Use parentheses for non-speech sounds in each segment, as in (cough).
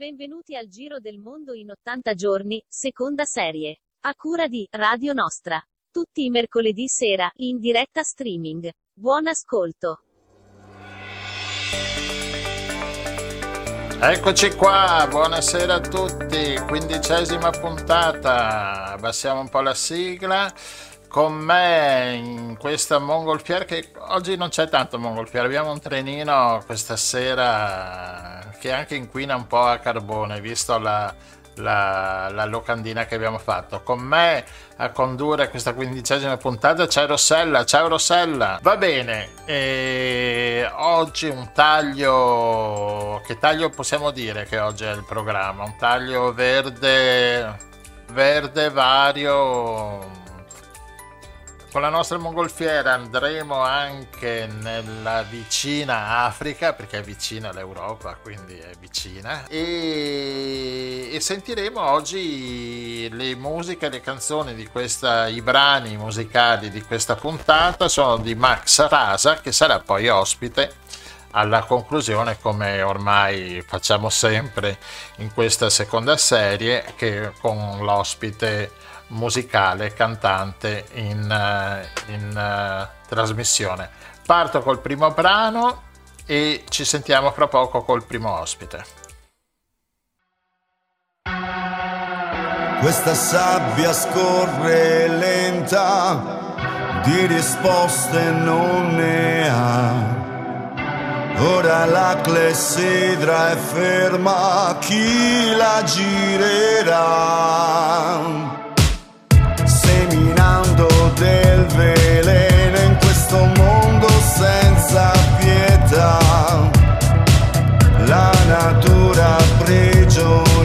Benvenuti al Giro del Mondo in 80 giorni, seconda serie. A cura di Radio Nostra. Tutti i mercoledì sera, in diretta streaming. Buon ascolto. Eccoci qua, buonasera a tutti, quindicesima puntata, abbassiamo un po' la sigla. Con me in questa mongolfiera che oggi non c'è tanto mongolfiera, abbiamo un trenino questa sera che anche inquina un po' a carbone, visto la, la, la, locandina che abbiamo fatto. Con me a condurre questa quindicesima puntata c'è Rossella. Ciao Rossella. Va bene, e oggi un taglio... Che taglio possiamo dire che oggi è il programma? Un taglio verde, verde vario con la nostra mongolfiera andremo anche nella vicina Africa, perché è vicina all'Europa, quindi è vicina, e, e sentiremo oggi le musiche, le canzoni di questa, i brani musicali di questa puntata. Sono di Max Rasa, che sarà poi ospite alla conclusione come ormai facciamo sempre in questa seconda serie che con l'ospite musicale cantante in, uh, in uh, trasmissione. Parto col primo brano e ci sentiamo fra poco col primo ospite. Questa sabbia scorre lenta, di risposte non ne ha. Ora la clessidra è ferma, chi la girerà? Veleno in questo mondo senza pietà. La natura prigioniera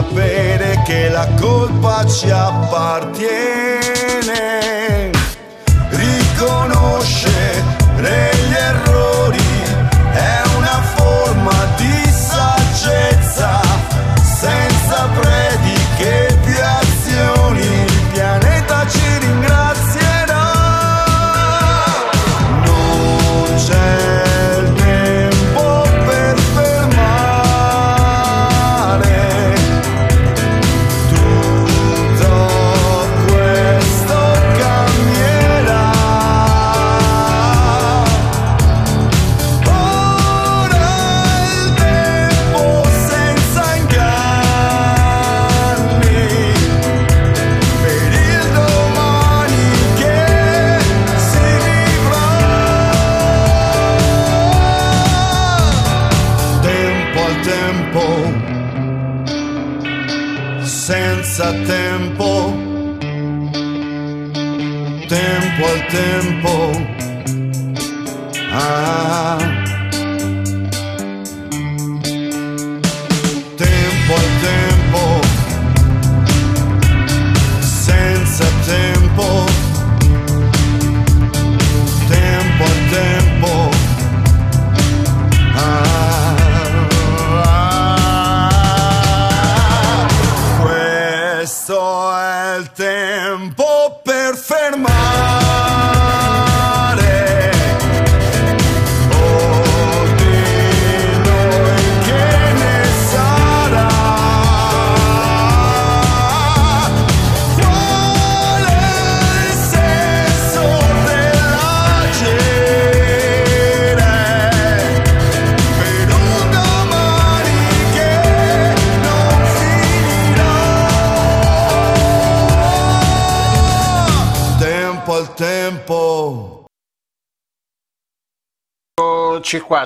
sapere che la colpa ci appartiene. Riconoscere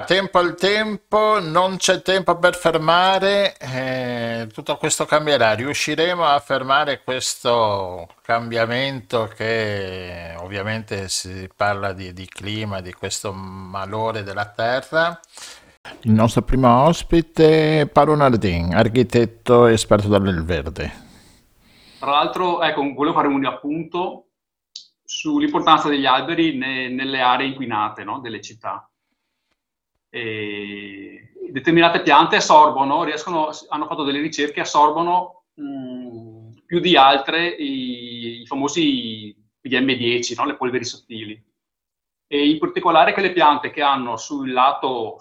tempo al tempo, non c'è tempo per fermare, eh, tutto questo cambierà, riusciremo a fermare questo cambiamento che ovviamente si parla di, di clima, di questo malore della terra. Il nostro primo ospite è Paolo Nardin, architetto esperto del verde. Tra l'altro, ecco, volevo fare un appunto sull'importanza degli alberi ne- nelle aree inquinate no? delle città e determinate piante assorbono, riescono, hanno fatto delle ricerche, assorbono mh, più di altre i, i famosi PM10, no? le polveri sottili. E in particolare quelle piante che hanno sul lato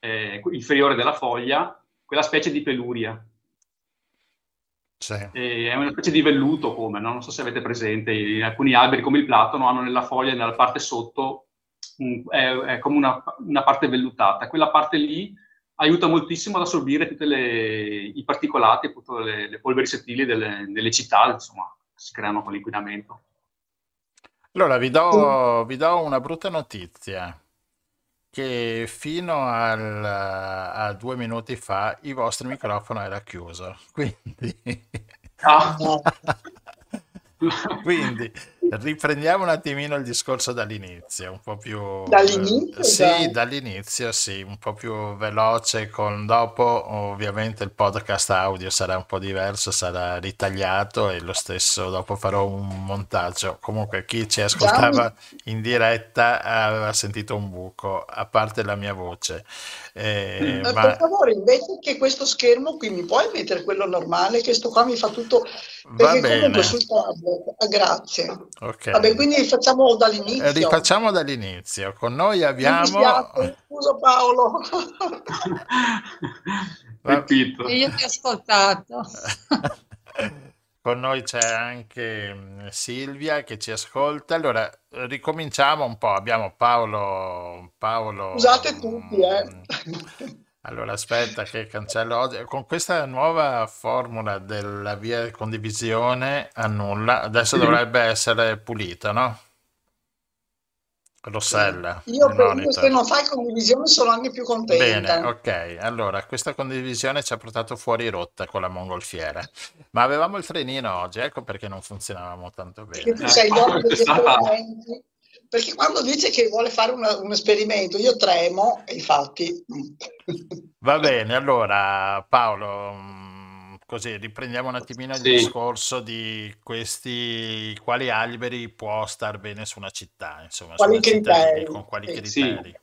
eh, inferiore della foglia quella specie di peluria. Sì. è una specie di velluto come, no? non so se avete presente, alcuni alberi come il platano hanno nella foglia, nella parte sotto, è, è come una, una, parte vellutata. Quella parte lì aiuta moltissimo ad assorbire tutti i particolati, appunto le, le polveri sottili delle, delle, città, insomma, si creano con l'inquinamento. Allora, vi do, vi do una brutta notizia che fino al, a due minuti fa il vostro microfono era chiuso. (laughs) Quindi... Ah. (laughs) Quindi riprendiamo un attimino il discorso dall'inizio, un po' più... Dall'inizio? Sì, dai. dall'inizio, sì, un po' più veloce, con dopo ovviamente il podcast audio sarà un po' diverso, sarà ritagliato e lo stesso dopo farò un montaggio. Comunque chi ci ascoltava in diretta aveva sentito un buco, a parte la mia voce. Eh, ma... Per favore, invece che questo schermo qui mi puoi mettere quello normale, che sto qua mi fa tutto... Va bene. sul tablet. Grazie. Okay. Vabbè, quindi facciamo dall'inizio. Eh, rifacciamo dall'inizio. Con noi abbiamo... Scusa Paolo. Io ti ho ascoltato. (laughs) Con noi c'è anche mm, Silvia che ci ascolta. Allora, ricominciamo un po'. Abbiamo Paolo. Paolo Scusate tutti, eh. Allora, aspetta che cancello oggi. Con questa nuova formula della via condivisione annulla, adesso dovrebbe essere pulita, no? Rossella. Io, per, se non fai condivisione sono anche più contenta. Bene, ok. Allora, questa condivisione ci ha portato fuori rotta con la mongolfiera. Ma avevamo il trenino oggi, ecco perché non funzionavamo tanto bene. Perché tu sei dopo degli esperimenti. Perché quando dice che vuole fare una, un esperimento, io tremo, e infatti... Va bene, allora Paolo così riprendiamo un attimino il sì. discorso di questi quali alberi può star bene su una città, insomma, quali criteri. con quali criteri. Sì.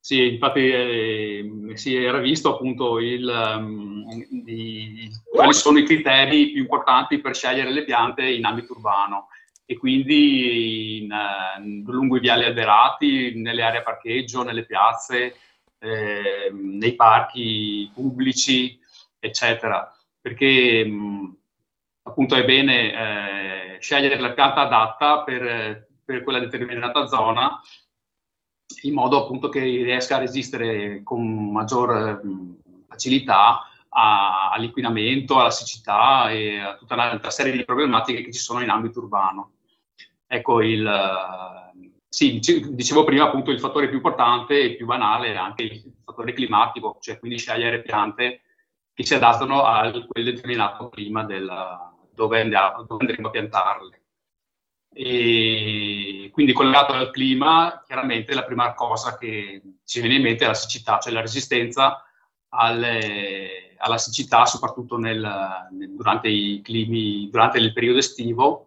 sì infatti eh, si era visto appunto il, um, i, quali sono i criteri più importanti per scegliere le piante in ambito urbano e quindi in, in, lungo i viali alberati, nelle aree a parcheggio, nelle piazze, eh, nei parchi pubblici, eccetera perché mh, appunto è bene eh, scegliere la pianta adatta per, per, quella determinata zona in modo appunto che riesca a resistere con maggior mh, facilità a, all'inquinamento, alla siccità e a tutta un'altra serie di problematiche che ci sono in ambito urbano. Ecco, il, sì, dicevo prima appunto il fattore più importante e più banale è anche il fattore climatico, cioè quindi scegliere piante che si adattano a quel determinato clima del, dove, andiamo, dove andremo a piantarle. E quindi collegato al clima, chiaramente la prima cosa che ci viene in mente è la siccità, cioè la resistenza alle, alla siccità, soprattutto nel, durante, i climi, durante il periodo estivo,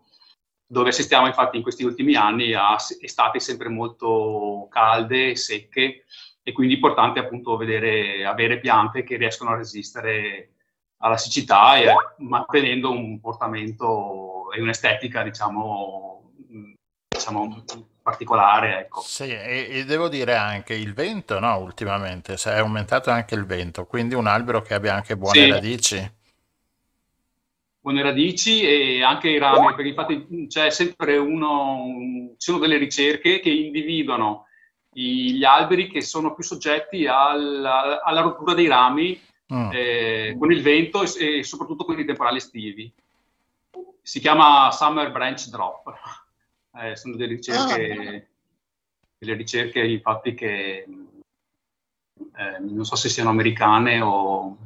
dove assistiamo infatti in questi ultimi anni a estati sempre molto calde secche, e quindi è importante appunto vedere, avere piante che riescono a resistere alla siccità e mantenendo un portamento e un'estetica diciamo, diciamo particolare. Ecco. Sì, e, e, devo dire anche il vento, no, ultimamente, è aumentato anche il vento, quindi un albero che abbia anche buone sì. radici. Buone radici e anche i rami, perché infatti c'è sempre uno, ci sono delle ricerche che individuano gli alberi che sono più soggetti alla, alla rottura dei rami mm. eh, con il vento e, e, soprattutto con i temporali estivi. Si chiama Summer Branch Drop. Eh, sono delle ricerche... Ah. delle ricerche infatti che eh, non so se siano americane o,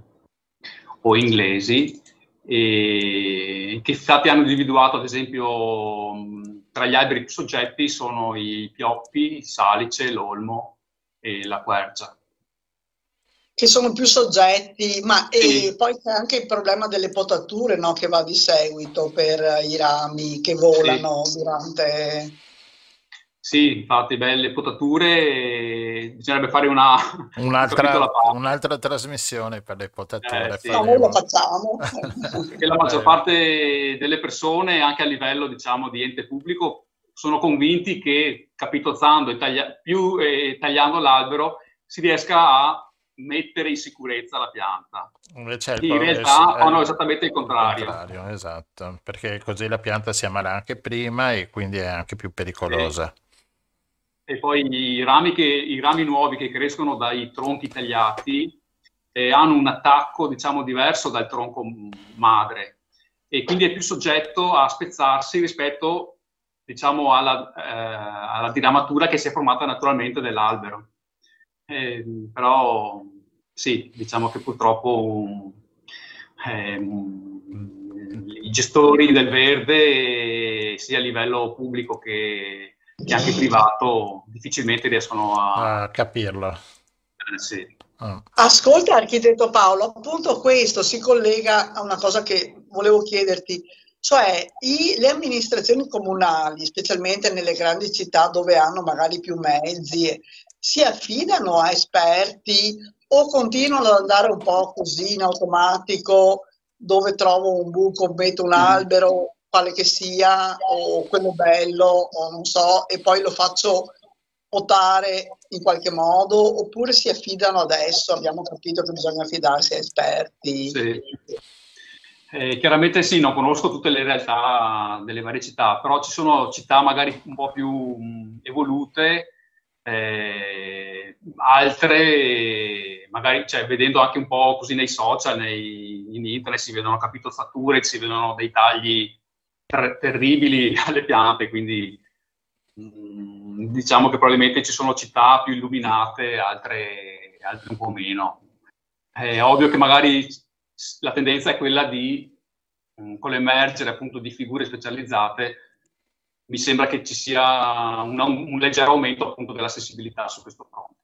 o inglesi, e che infatti hanno individuato ad esempio tra gli alberi più soggetti sono i pioppi, il salice, l'olmo e la quercia. Che sono più soggetti, ma sì. poi c'è anche il problema delle potature no, che va di seguito per i rami che volano sì. durante sì, infatti, belle potature, bisognerebbe fare una, (laughs) un'altra, un'altra trasmissione per le potature. Eh, sì. No, noi lo facciamo. (laughs) Perché la maggior parte delle persone, anche a livello diciamo, di ente pubblico, sono convinti che capitozzando e taglia- più eh, tagliando l'albero si riesca a mettere in sicurezza la pianta. Invece in realtà fanno esattamente il contrario. il contrario. Esatto, perché così la pianta si ammala anche prima e quindi è anche più pericolosa. Sì e poi i rami, che, i rami nuovi che crescono dai tronchi tagliati eh, hanno un attacco diciamo diverso dal tronco madre e quindi è più soggetto a spezzarsi rispetto diciamo alla, eh, alla diramatura che si è formata naturalmente dell'albero. Eh, però sì, diciamo che purtroppo eh, i gestori del verde, sia a livello pubblico che che anche privato difficilmente riescono a, a capirlo. Eh, sì. oh. Ascolta, architetto Paolo, appunto questo si collega a una cosa che volevo chiederti, cioè i, le amministrazioni comunali, specialmente nelle grandi città dove hanno magari più mezzi, si affidano a esperti o continuano ad andare un po' così in automatico dove trovo un buco, metto un mm. albero quale che sia, o quello bello, o non so, e poi lo faccio potare in qualche modo, oppure si affidano adesso, abbiamo capito che bisogna affidarsi a esperti. Sì. Eh, chiaramente sì, non conosco tutte le realtà delle varie città, però ci sono città magari un po' più evolute, eh, altre magari cioè, vedendo anche un po' così nei social, nei, in internet si vedono capitozzature, si vedono dei tagli ter- terribili (laughs) alle piante, quindi mm, diciamo che probabilmente ci sono città più illuminate, altre, altre un po' meno. È ovvio che magari la tendenza è quella di, mm, con l'emergere appunto di figure specializzate, mi sembra che ci sia una, un leggero aumento appunto della sensibilità su questo fronte.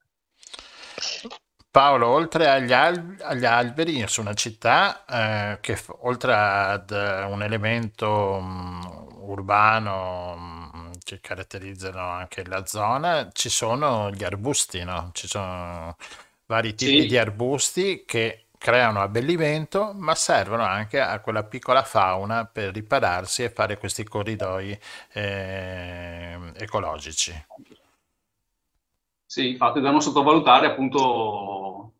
Paolo, oltre agli, al- agli alberi su una città, eh, che f- oltre ad eh, un elemento mh, urbano mh, che caratterizzano anche la zona, ci sono gli arbusti, no? Ci sono vari tipi Sì, di arbusti che creano abbellimento, ma servono anche a quella piccola fauna per ripararsi e fare questi corridoi eh, ecologici. Sì, infatti da non sottovalutare appunto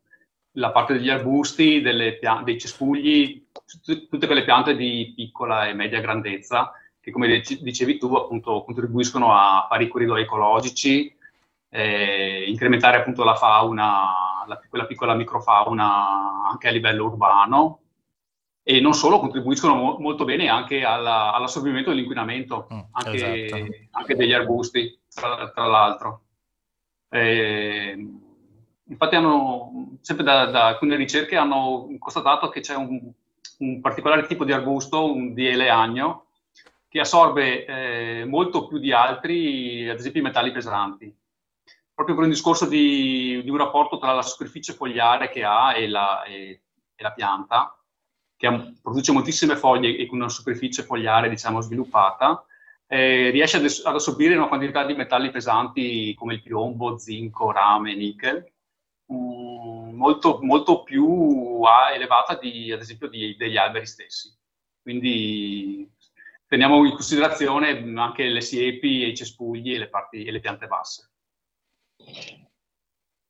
la parte degli arbusti, piante, dei cespugli, tutte quelle piante di piccola e media grandezza che come dicevi tu appunto contribuiscono a fare i corridoi ecologici, eh, incrementare appunto la fauna, la, quella piccola microfauna anche a livello urbano e non solo contribuiscono mo- molto bene anche alla, all'assorbimento dell'inquinamento, mm, anche, esatto. anche, degli arbusti tra, tra l'altro. Eh, infatti hanno, sempre da, da, alcune ricerche hanno constatato che c'è un, un particolare tipo di arbusto, un DL agno, che assorbe eh, molto più di altri, ad esempio i metalli pesanti. Proprio per un discorso di, di un rapporto tra la superficie fogliare che ha e la, e, e la pianta, che produce moltissime foglie e con una superficie fogliare diciamo, sviluppata, eh, riesce ad, ad, assorbire una quantità di metalli pesanti come il piombo, zinco, rame, nickel, um, molto, molto, più elevata di, ad esempio di, degli alberi stessi. Quindi teniamo in considerazione anche le siepi, i cespugli e le, parti, e le piante basse.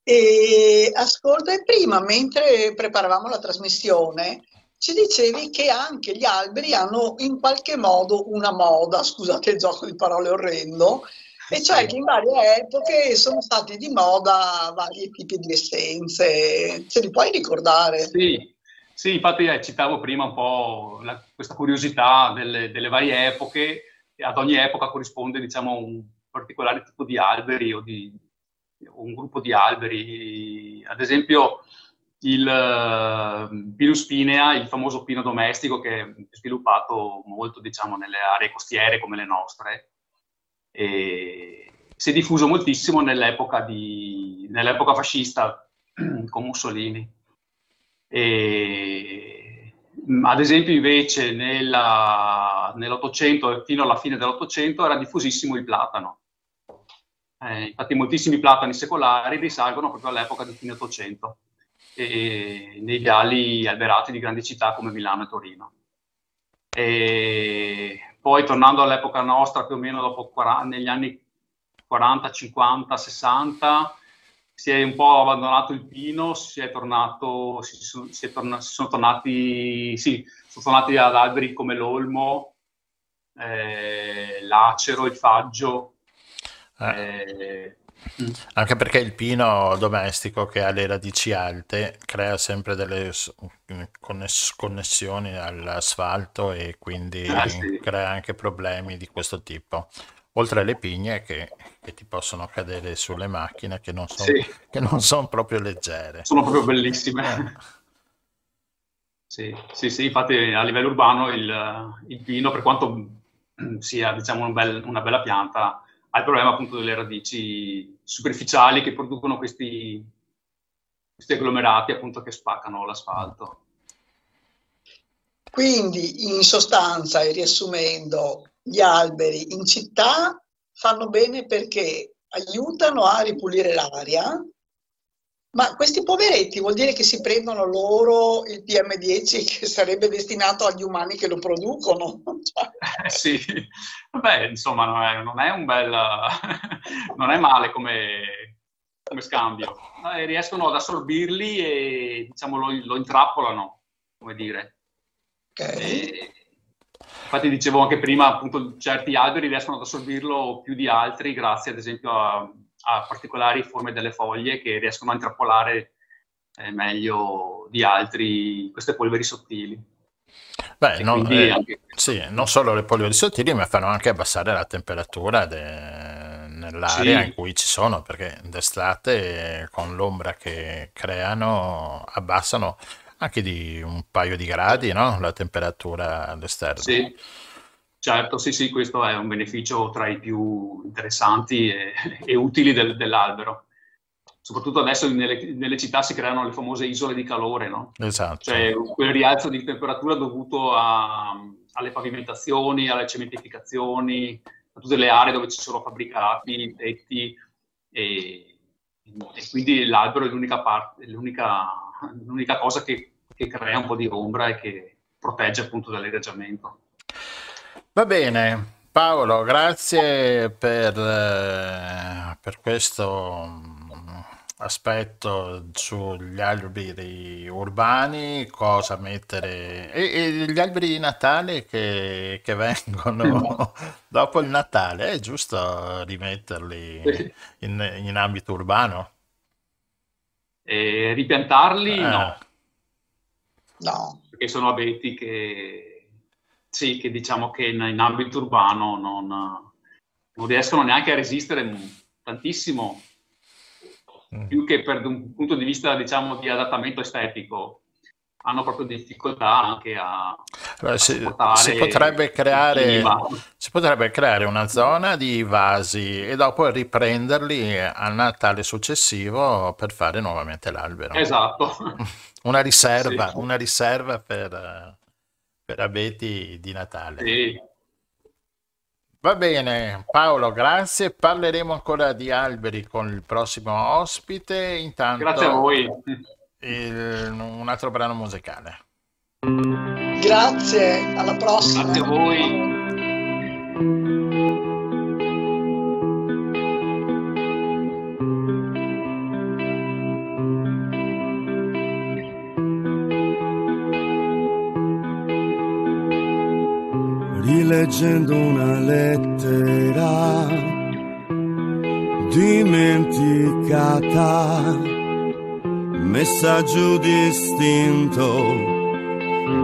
E, ascolta, prima mentre preparavamo la trasmissione ci dicevi che anche gli alberi hanno in qualche modo una moda, scusate il gioco di parole orrendo, e cioè che in varie epoche sono stati di moda vari tipi di essenze. Ce li puoi ricordare? Sì, sì infatti eh, citavo prima un po' la, questa curiosità delle, delle, varie epoche, e ad ogni epoca corrisponde diciamo un, particolare tipo di alberi o di o un gruppo di alberi. Ad esempio il uh, Pinus pinea, il famoso pino domestico che è sviluppato molto diciamo, nelle aree costiere come le nostre. E si è diffuso moltissimo nell'epoca, di, nell'epoca fascista (clears throat) con Mussolini. E, ad esempio invece nella, nell'Ottocento fino alla fine dell'Ottocento era diffusissimo il platano. Eh, infatti moltissimi platani secolari risalgono proprio all'epoca del fine Ottocento, nei viali alberati di grandi città come Milano e Torino. E poi tornando all'epoca nostra, più o meno dopo, negli anni 40, 50, 60, si è un po' abbandonato il pino, si è tornato, si, si, si, è torna, si sono tornati, sì, sono tornati ad alberi come l'olmo, eh, l'acero, il faggio. Eh. Eh, anche perché il pino domestico che ha le radici alte crea sempre delle conness- connessioni all'asfalto e quindi ah, sì. crea anche problemi di questo tipo oltre alle pigne che, che, ti possono cadere sulle macchine che non sono sì. son proprio leggere. Sono proprio bellissime. Eh. (laughs) Sì, sì, sì, infatti a livello urbano il, il pino, per quanto sia diciamo, un bel, una bella pianta, ha il problema appunto delle radici superficiali che producono questi, questi agglomerati appunto che spaccano l'asfalto. Quindi, in sostanza e riassumendo, gli alberi in città fanno bene perché aiutano a ripulire l'aria, ma questi poveretti vuol dire che si prendono loro il PM10 (laughs) che sarebbe destinato agli umani che lo producono. Eh sì, vabbè, insomma, non è, non è un bel... (laughs) non è male come, come scambio. Eh, riescono ad assorbirli e, diciamo, lo, lo intrappolano, come dire. Okay. E, Infatti dicevo anche prima, appunto, certi alberi riescono ad assorbirlo più di altri grazie ad esempio a, a particolari forme delle foglie che riescono a intrappolare eh, meglio di altri queste polveri sottili. Beh, non, eh, anche... sì, non, solo le polveri sottili, ma fanno anche abbassare la temperatura de... nell'area sì. in cui ci sono, perché d'estate con l'ombra che creano abbassano anche di un paio di gradi, no? La temperatura all'esterno. Sì, certo, sì, sì, questo è un beneficio tra i più interessanti e, e utili del, dell'albero. Soprattutto adesso nelle, nelle, città si creano le famose isole di calore, no? Esatto. Cioè quel rialzo di temperatura dovuto a, alle pavimentazioni, alle cementificazioni, a tutte le aree dove ci sono fabbricati, tetti e, e quindi l'albero è l'unica, parte, l'unica, l'unica cosa che che crea un po' di ombra e che protegge appunto dall'irraggiamento. Va bene, Paolo, grazie per, eh, per questo mm, aspetto sugli alberi urbani, cosa mettere e, e gli alberi di Natale che, che vengono (laughs) dopo il Natale, è giusto rimetterli in, in ambito urbano? E ripiantarli eh. no No. Perché sono abeti che, sì, che diciamo che in, in ambito urbano non, non, riescono neanche a resistere tantissimo, mm. più che per un punto di vista diciamo di adattamento estetico hanno proprio difficoltà anche a, allora, si, si, potrebbe creare, si, potrebbe creare, una zona di vasi e dopo riprenderli al Natale successivo per fare nuovamente l'albero. Esatto. (laughs) Una riserva, sì. una riserva per, per, abeti di Natale. Sì. Va bene, Paolo, grazie. Parleremo ancora di alberi con il prossimo ospite. Intanto, grazie a voi. Il, un altro brano musicale. Grazie, alla prossima. Grazie a voi. Leggendo una lettera dimenticata, messaggio distinto,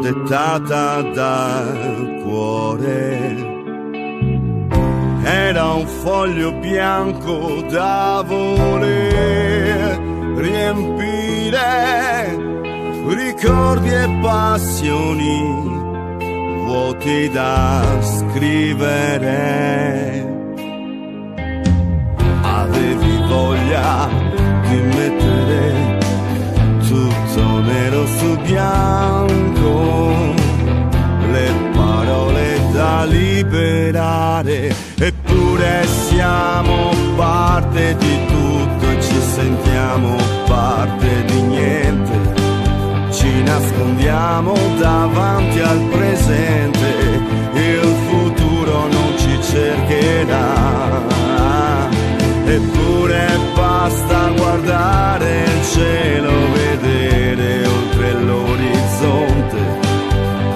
dettata dal cuore. era un foglio bianco da voler riempire ricordi e passioni vuoti da scrivere. Avevi voglia di mettere tutto nero su bianco, le parole da liberare, eppure siamo parte di tutto e ci sentiamo parte di niente nascondiamo davanti al presente, il futuro non ci cercherà. Eppure basta guardare il cielo, vedere oltre l'orizzonte.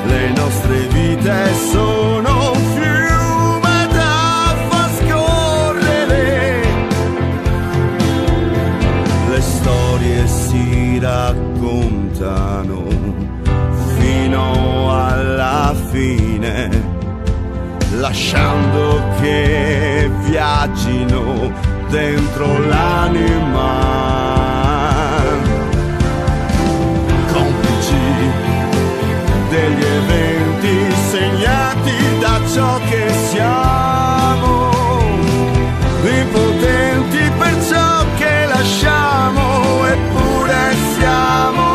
Le nostre vite sono un fiume da far scorrere. Le storie si raccontano fine, lasciando che viaggino dentro l'anima. Complici degli eventi segnati da ciò che siamo, impotenti per ciò che lasciamo, eppure siamo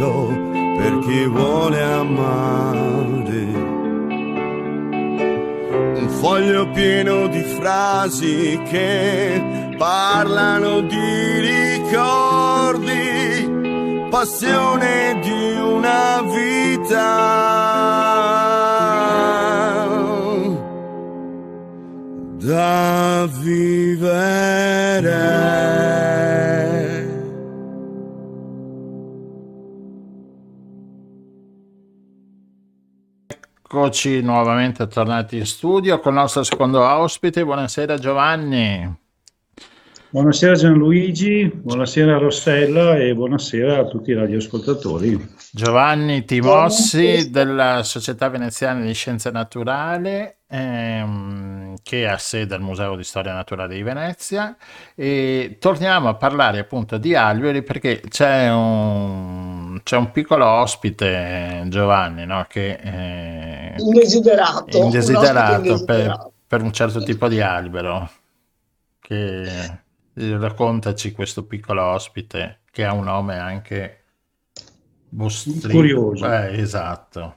d'impeto per chi vuole amare. Un foglio pieno di frasi che parlano di ricordi, passione di una vita. Eccoci nuovamente tornati in studio con il nostro secondo ospite. Buonasera Giovanni. Buonasera Gianluigi, buonasera Rossella e buonasera a tutti i radioascoltatori. Giovanni Timossi della Società Veneziana di Scienze Naturali ehm, che ha sede al Museo di Storia Naturale di Venezia e torniamo a parlare appunto di alberi perché c'è un, c'è un piccolo ospite Giovanni no? che eh, Indesiderato. un indesiderato, ospite indesiderato. Per, per un certo tipo di albero che raccontaci questo piccolo ospite che ha un nome anche Bostri- Curioso. Eh, esatto.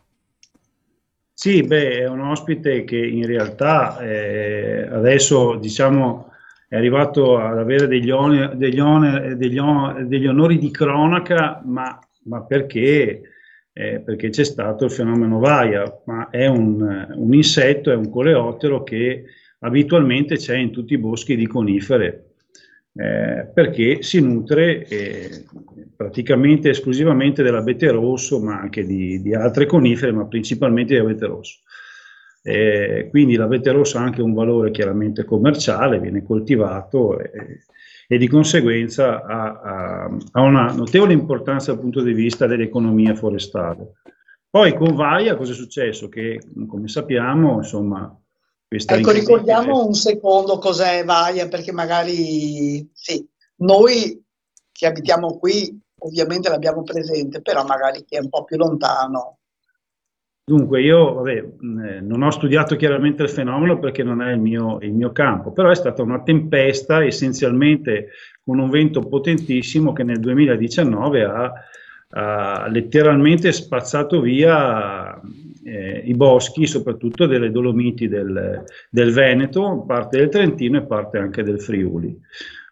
Sì, beh, è un ospite che in realtà eh, adesso diciamo è arrivato ad avere degli, one- degli, one- degli on- degli onori di cronaca, ma, ma perché? Eh, perché c'è stato il fenomeno Vaia, ma è un, un insetto, è un coleottero che abitualmente c'è in tutti i boschi di conifere. eh, perché si nutre eh, praticamente esclusivamente dell'abete rosso, ma anche di, di altre conifere, ma principalmente di abete rosso. Eh, quindi l'abete rosso ha anche un valore chiaramente commerciale, viene coltivato e, e di conseguenza ha, ha- ha una notevole importanza dal punto di vista dell'economia forestale. Poi con Vaia cosa è successo? Che come sappiamo, insomma, questa Ecco, ricordiamo un secondo cos'è Vaia, perché magari sì, noi che abitiamo qui ovviamente l'abbiamo presente, però magari chi è un po' più lontano. Dunque, io vabbè, eh, non ho studiato chiaramente il fenomeno perché non è il mio, il mio, campo, però è stata una tempesta essenzialmente con un vento potentissimo che nel 2019 ha, ha letteralmente spazzato via eh, i boschi, soprattutto delle Dolomiti del, del, Veneto, parte del Trentino e parte anche del Friuli.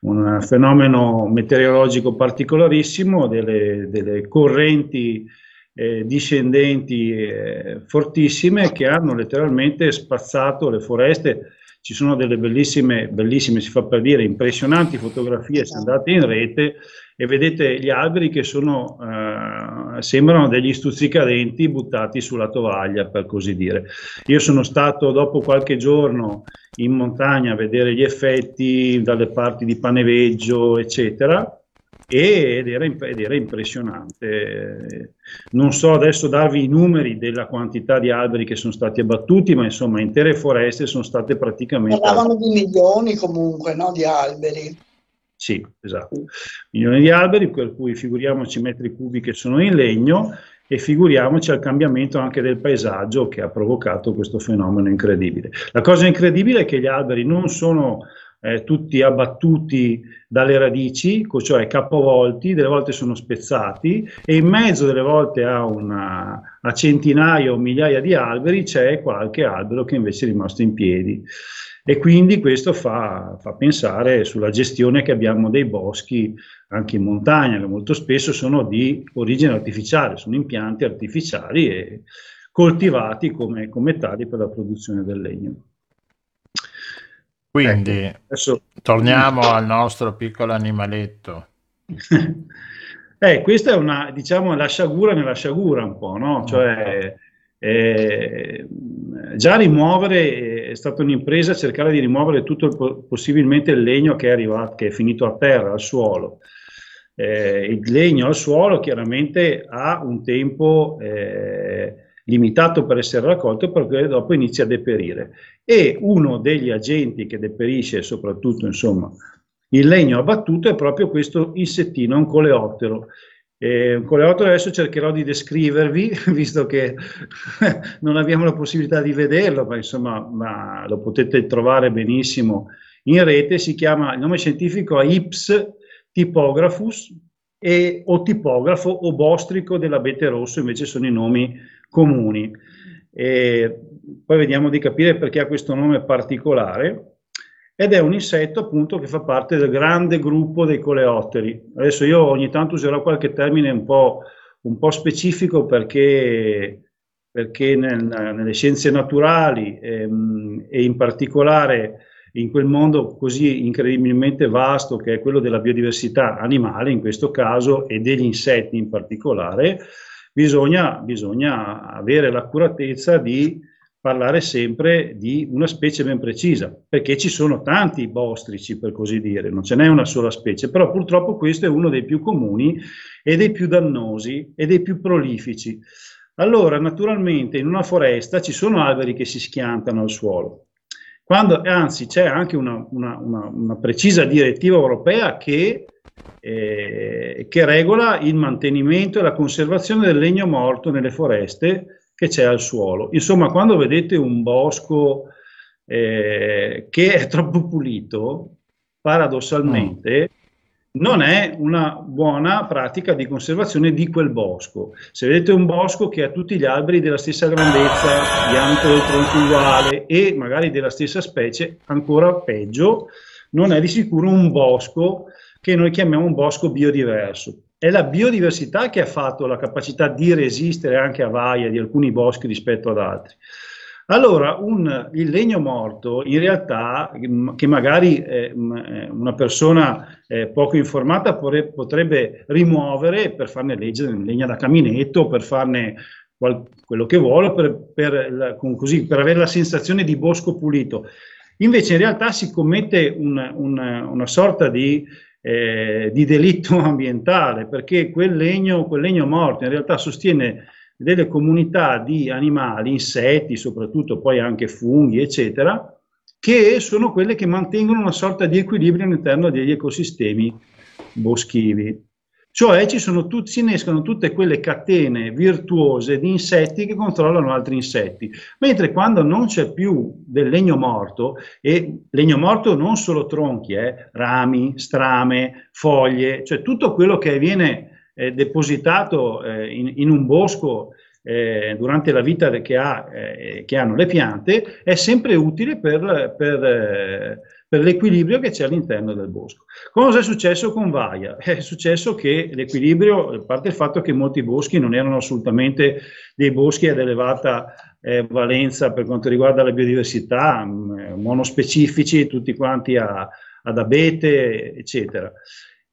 Un fenomeno meteorologico particolarissimo, delle, delle correnti eh, discendenti eh, fortissime che hanno letteralmente spazzato le foreste. Ci sono delle bellissime, bellissime, si fa per dire, impressionanti fotografie se andate in rete e vedete gli alberi che sono, eh, sembrano degli stuzzicadenti buttati sulla tovaglia, per così dire. Io sono stato dopo qualche giorno in montagna a vedere gli effetti dalle parti di Paneveggio, eccetera, ed era, ed era, impressionante. Non so adesso darvi i numeri della quantità di alberi che sono stati abbattuti, ma insomma intere foreste sono state praticamente... Parlavano di milioni comunque no? di alberi. Sì, esatto. Milioni di alberi, per cui figuriamoci i metri cubi che sono in legno e figuriamoci al cambiamento anche del paesaggio che ha provocato questo fenomeno incredibile. La cosa incredibile è che gli alberi non sono eh, tutti abbattuti dalle radici, cioè capovolti, delle volte sono spezzati e in mezzo delle volte a, una, a centinaia o migliaia di alberi c'è qualche albero che invece è rimasto in piedi. E quindi questo fa, fa, pensare sulla gestione che abbiamo dei boschi anche in montagna, che molto spesso sono di origine artificiale, sono impianti artificiali e coltivati come, come tali per la produzione del legno. Quindi ecco, adesso... torniamo al nostro piccolo animaletto. (laughs) eh, questa è una, diciamo, la sciagura nella sciagura un po', no? Cioè, eh, già rimuovere, è stata un'impresa cercare di rimuovere tutto il, possibilmente il legno che è arrivato, che è finito a terra, al suolo. Eh, il legno al suolo chiaramente ha un tempo eh, limitato per essere raccolto perché dopo inizia a deperire. E uno degli agenti che deperisce soprattutto insomma, il legno abbattuto è proprio questo insettino, un coleottero. Eh, un coleottero adesso cercherò di descrivervi, (laughs) visto che (laughs) non abbiamo la possibilità di vederlo, ma insomma ma lo potete trovare benissimo in rete, si chiama, il nome scientifico è Ips typographus e, o tipografo o bostrico dell'abete rosso, invece sono i nomi comuni. E poi vediamo di capire perché ha questo nome particolare ed è un insetto appunto che fa parte del grande gruppo dei coleotteri. Adesso io ogni tanto userò qualche termine un po', un po specifico perché, perché nel, nelle scienze naturali ehm, e in particolare in quel mondo così incredibilmente vasto che è quello della biodiversità animale in questo caso e degli insetti in particolare, bisogna, bisogna avere l'accuratezza di parlare sempre di una specie ben precisa, perché ci sono tanti bostrici, per così dire, non ce n'è una sola specie, però purtroppo questo è uno dei più comuni e dei più dannosi e dei più prolifici. Allora, naturalmente, in una foresta ci sono alberi che si schiantano al suolo, quando, anzi c'è anche una, una, una, una, precisa direttiva europea che eh, che regola il mantenimento e la conservazione del legno morto nelle foreste che c'è al suolo. Insomma, quando vedete un bosco eh, che è (laughs) troppo pulito, paradossalmente, mm. non è una buona pratica di conservazione di quel bosco. Se vedete un bosco che ha tutti gli alberi della stessa grandezza, diametro del tronco uguale e magari della stessa specie, ancora peggio, non è di sicuro un bosco che noi chiamiamo un bosco biodiverso. È la biodiversità che ha fatto la capacità di resistere anche a vaia di alcuni boschi rispetto ad altri. Allora, un, il legno morto, in realtà, che magari eh, una persona eh, poco informata potrebbe rimuovere per farne leggere legna da caminetto, per farne qual, quello che vuole, per, per, così, per avere la sensazione di bosco pulito. Invece in realtà si commette un, un, una sorta di eh, di delitto (laughs) ambientale, perché quel legno, quel legno morto in realtà sostiene delle comunità di animali, insetti, soprattutto poi anche funghi, eccetera, che sono quelle che mantengono una sorta di equilibrio all'interno degli ecosistemi boschivi. Cioè ci sono tut- si innescano tutte quelle catene virtuose di insetti che controllano altri insetti, mentre quando non c'è più del legno morto, e legno morto non solo tronchi, eh, rami, strame, foglie, cioè tutto quello che viene eh, depositato eh, in, in, un bosco eh, durante la vita che, ha, eh, che, hanno le piante, è sempre utile per, per eh, per l'equilibrio che c'è all'interno del bosco. Cosa è successo con Vaia? (laughs) È successo che l'equilibrio, a parte il fatto che molti boschi non erano assolutamente dei boschi ad elevata eh, valenza per quanto riguarda la biodiversità, mh, mm, monospecifici, tutti quanti a, ad abete, eccetera.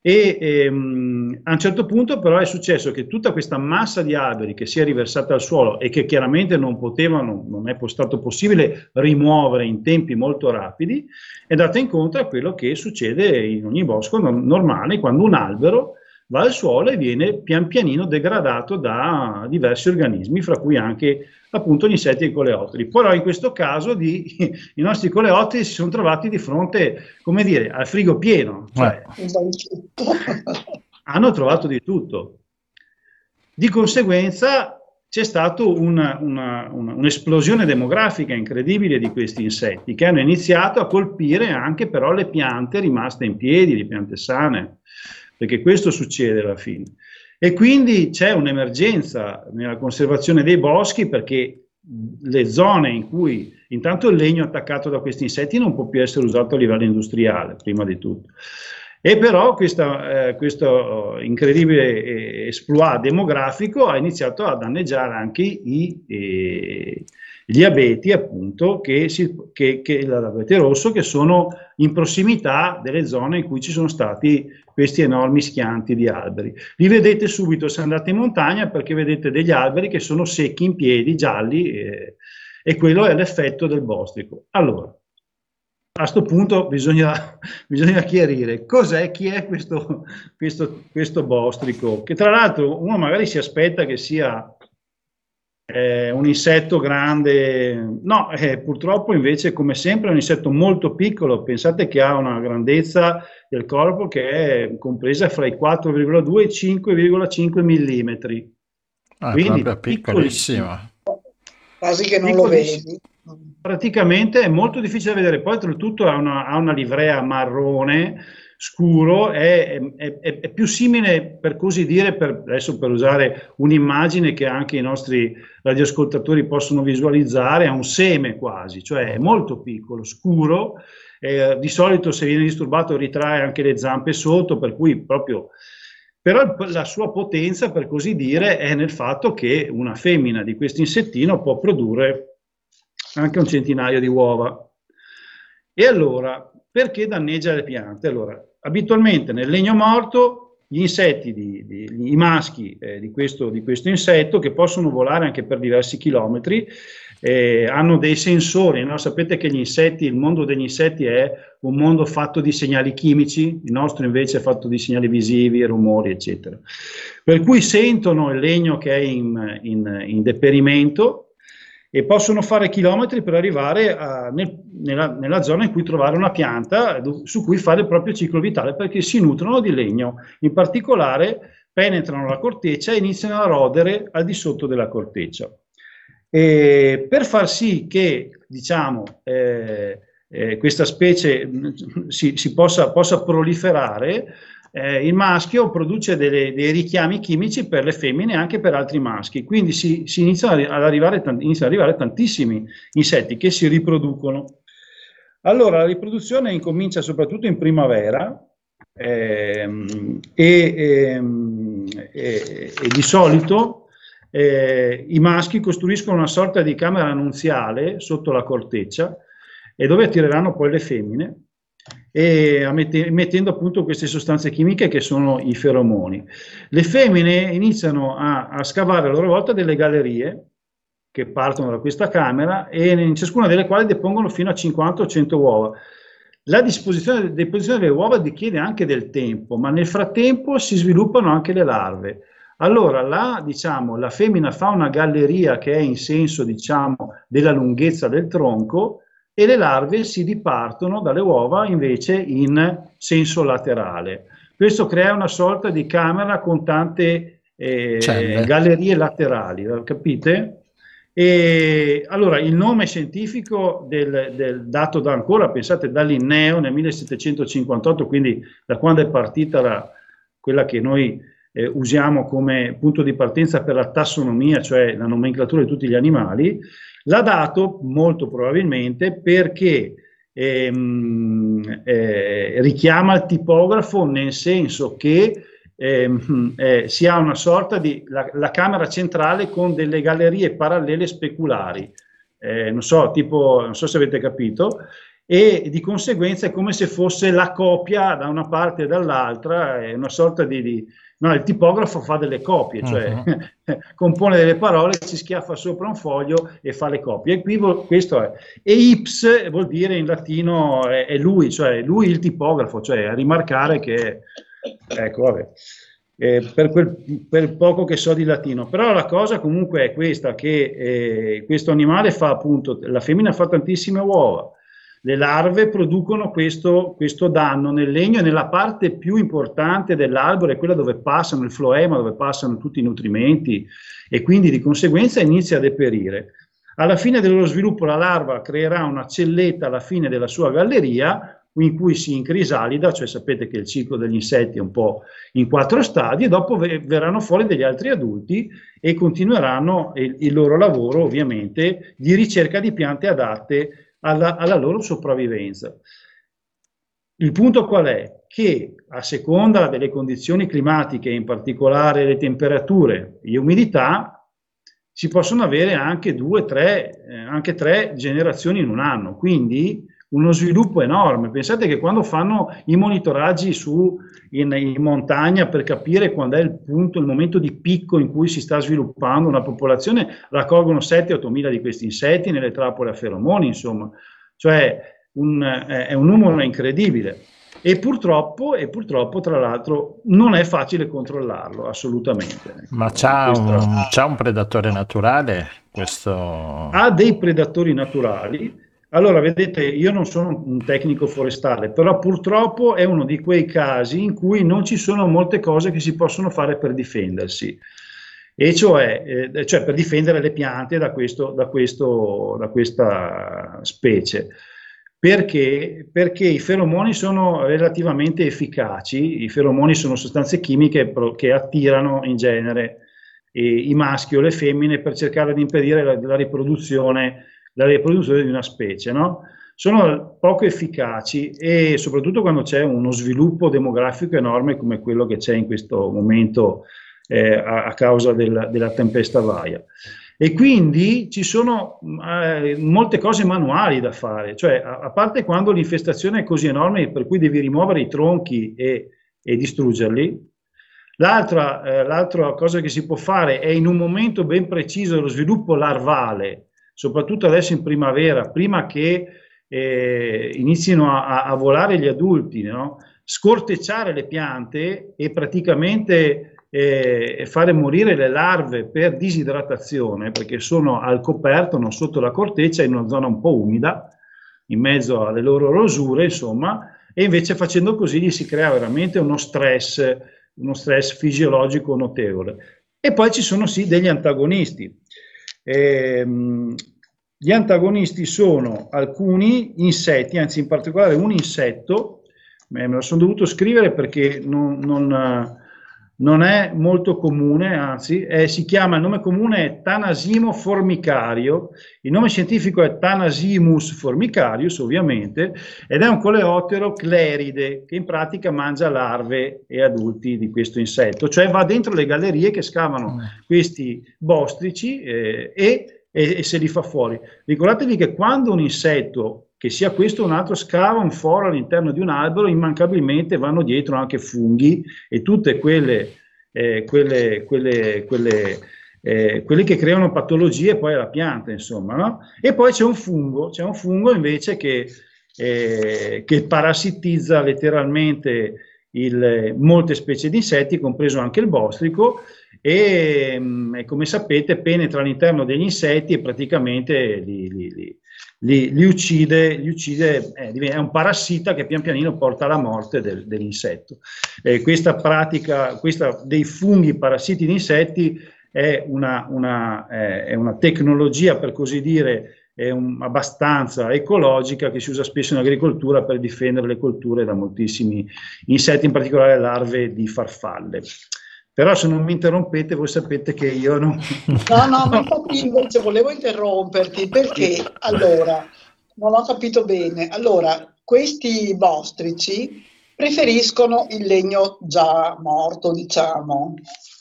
E ehm, a un certo punto però è successo che tutta questa massa di alberi che si è riversata al suolo e che chiaramente non potevano, non è stato possibile rimuovere in tempi molto rapidi, è data incontro a quello che succede in ogni bosco normale quando un albero va al suolo e viene pian pianino degradato da diversi organismi, fra cui anche appunto gli insetti e i coleotteri. Però in questo caso di, i nostri coleotteri si sono trovati di fronte, come dire, al frigo pieno, cioè, hanno trovato di tutto. Di conseguenza c'è stata una, una, una, un'esplosione demografica incredibile di questi insetti che hanno iniziato a colpire anche però le piante rimaste in piedi, le piante sane, perché questo succede alla fine. E quindi c'è un'emergenza nella conservazione dei boschi perché le zone in cui intanto il legno attaccato da questi insetti non può più essere usato a livello industriale, prima di tutto. E però questa, eh, questo incredibile eh, esploit demografico ha iniziato a danneggiare anche i, eh, gli abeti, appunto, che, si, che, che l'abete rosso, che sono in prossimità delle zone in cui ci sono stati questi enormi schianti di alberi. Li vedete subito se andate in montagna perché vedete degli alberi che sono secchi in piedi, gialli, eh, e quello è l'effetto del bostrico. Allora, a questo punto bisogna, (laughs) bisogna, chiarire cos'è, chi è questo, questo, questo bostrico, che tra l'altro uno magari si aspetta che sia eh, un insetto grande, no, eh, purtroppo invece come sempre è un insetto molto piccolo, pensate che ha una grandezza del corpo che è compresa fra i 4,2 e i 5,5 mm. Ah, Quindi proprio piccolissimo. Quasi che non lo vedi. Praticamente è molto difficile da vedere, poi oltretutto ha una, ha una livrea marrone, scuro è, è, è, più simile, per così dire, per, adesso per usare un'immagine che anche i nostri radioascoltatori possono visualizzare, a un seme quasi, cioè è molto piccolo, scuro, eh, di solito se viene disturbato ritrae anche le zampe sotto, per cui proprio... Però la sua potenza, per così dire, è nel fatto che una femmina di questo insettino può produrre anche un centinaio di uova. E allora, perché danneggia le piante? Allora, abitualmente nel legno morto gli insetti, di, di, i maschi eh, di, questo, di, questo, insetto, che possono volare anche per diversi chilometri, eh, hanno dei sensori. No? Sapete che gli insetti, il mondo degli insetti è un mondo fatto di segnali chimici, il nostro invece è fatto di segnali visivi, rumori, eccetera. Per cui sentono il legno che è in, in, in deperimento e possono fare chilometri per arrivare a, nel, nella, nella, zona in cui trovare una pianta su cui fare il proprio ciclo vitale perché si nutrono di legno. In particolare penetrano la corteccia e iniziano a rodere al di sotto della corteccia. E per far sì che diciamo, eh, eh, questa specie si, si possa, possa proliferare, eh, il maschio produce delle, dei richiami chimici per le femmine e anche per altri maschi, quindi si, si iniziano, ad arrivare, iniziano ad arrivare tantissimi insetti che si riproducono. Allora, la riproduzione incomincia soprattutto in primavera ehm, e, ehm, e, e, di solito eh, i maschi costruiscono una sorta di camera annunziale sotto la corteccia e dove attireranno poi le femmine e emettendo appunto queste sostanze chimiche che sono i feromoni. Le femmine iniziano a, a scavare a loro volta delle gallerie che partono da questa camera e in ciascuna delle quali depongono fino a 50 o 100 uova. La disposizione, deposizione delle uova richiede anche del tempo, ma nel frattempo si sviluppano anche le larve. Allora la, diciamo, la femmina fa una galleria che è in senso diciamo, della lunghezza del tronco e le larve si dipartono dalle uova invece in senso laterale. questo crea una sorta di camera con tante eh, gallerie laterali, capite? E allora il nome scientifico del, del dato da ancora, pensate da Linneo nel 1758, quindi da quando è partita la, quella che noi eh, usiamo come punto di partenza per la tassonomia, cioè la nomenclatura di tutti gli animali, l'ha dato molto probabilmente perché ehm, eh, richiama il tipografo nel senso che ehm, eh, si ha una sorta di la, la, camera centrale con delle gallerie parallele speculari, eh, non so, tipo, non so se avete capito, e di conseguenza è come se fosse la copia da una parte e dall'altra, è una sorta di, di No, il tipografo fa delle copie, cioè uh-huh. (laughs) compone delle parole, si schiaffa sopra un foglio e fa le copie. E qui questo è. E ips vuol dire in latino è, è lui, cioè lui il tipografo, cioè a rimarcare che Ecco, vabbè. Eh, per, quel, per poco che so di latino, però la cosa comunque è questa, che eh, questo animale fa appunto, la femmina fa tantissime uova, le larve producono questo, questo, danno nel legno e nella parte più importante dell'albero è quella dove passano il floema, dove passano tutti i nutrimenti e quindi di conseguenza inizia a deperire. Alla fine del loro sviluppo la larva creerà una celletta alla fine della sua galleria in cui si incrisalida, cioè sapete che il ciclo degli insetti è un po' in quattro stadi, e dopo verranno fuori degli altri adulti e continueranno il, il loro lavoro ovviamente di ricerca di piante adatte alla, alla loro sopravvivenza. Il punto qual è? Che a seconda delle condizioni climatiche, in particolare le temperature e umidità, si possono avere anche due, tre, eh, anche tre generazioni in un anno. Quindi uno sviluppo enorme. Pensate che quando fanno i monitoraggi su, in, in, montagna per capire quando è il punto, il momento di picco in cui si sta sviluppando una popolazione, raccolgono 7-8 mila di questi insetti nelle trappole a feromoni, insomma, cioè un, è un numero incredibile. E purtroppo, e purtroppo, tra l'altro, non è facile controllarlo, assolutamente. Ma c'ha un, c'ha un predatore naturale? Questo... Ha dei predatori naturali, allora, vedete, io non sono un tecnico forestale, però purtroppo è uno di quei casi in cui non ci sono molte cose che si possono fare per difendersi, e cioè, eh, cioè per difendere le piante da, questo, da, questo, da questa specie. Perché? Perché i feromoni sono relativamente efficaci, i feromoni sono sostanze chimiche che attirano in genere i maschi o le femmine per cercare di impedire la, la riproduzione la riproduzione di una specie, no? sono poco efficaci e soprattutto quando c'è uno sviluppo demografico enorme come quello che c'è in questo momento eh, a, a, causa del, della tempesta Vaia. E quindi ci sono eh, molte cose manuali da fare, cioè a, a, parte quando l'infestazione è così enorme per cui devi rimuovere i tronchi e, e distruggerli, l'altra, eh, l'altra cosa che si può fare è in un momento ben preciso dello sviluppo larvale soprattutto adesso in primavera, prima che eh, inizino a, a, volare gli adulti, no? scortecciare le piante e praticamente eh, fare morire le larve per disidratazione, perché sono al coperto, non sotto la corteccia, in una zona un po' umida, in mezzo alle loro rosure, insomma, e invece facendo così gli si crea veramente uno stress, uno stress fisiologico notevole. E poi ci sono sì degli antagonisti. Ehm, gli antagonisti sono alcuni insetti, anzi in particolare un insetto, me lo sono dovuto scrivere perché non, non, non è molto comune, anzi è, si chiama, il nome comune è Tanasimo formicario, il nome scientifico è Tanasimus formicarius ovviamente, ed è un coleottero cleride che in pratica mangia larve e adulti di questo insetto, cioè va dentro le gallerie che scavano mm. questi bostrici eh, e, e, e se li fa fuori. Ricordatevi che quando un insetto che sia questo o un altro, scava un foro all'interno di un albero, immancabilmente vanno dietro anche funghi e tutte quelle, eh, quelle, quelle, quelle, eh, quelle, che creano patologie poi alla pianta, insomma. No? E poi c'è un fungo, c'è un fungo invece che, eh, che parassitizza letteralmente il, molte specie di insetti, compreso anche il bostrico, e, mm, e come sapete penetra all'interno degli insetti e praticamente li, li, li li, li uccide, li uccide eh, è un parassita che pian pianino porta alla morte del, dell'insetto. Eh, questa pratica questa dei funghi parassiti in insetti è una, una, eh, è una tecnologia, per così dire, un, abbastanza ecologica che si usa spesso in agricoltura per difendere le colture da moltissimi insetti, in particolare larve di farfalle. Però se non mi interrompete, voi sapete che io non... No, no, ma infatti invece volevo interromperti perché allora, non ho capito bene. Allora, questi bostrici preferiscono il legno già morto, diciamo,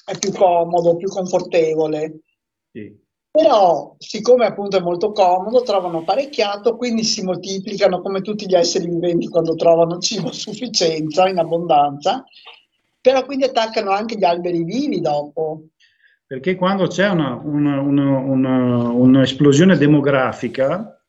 è più comodo, più confortevole. Sì. Però, siccome appunto è molto comodo, trovano apparecchiato, quindi si moltiplicano come tutti gli esseri viventi quando trovano cibo a sufficienza, in abbondanza, però quindi attaccano anche gli alberi vivi dopo. Perché quando c'è un'esplosione demografica,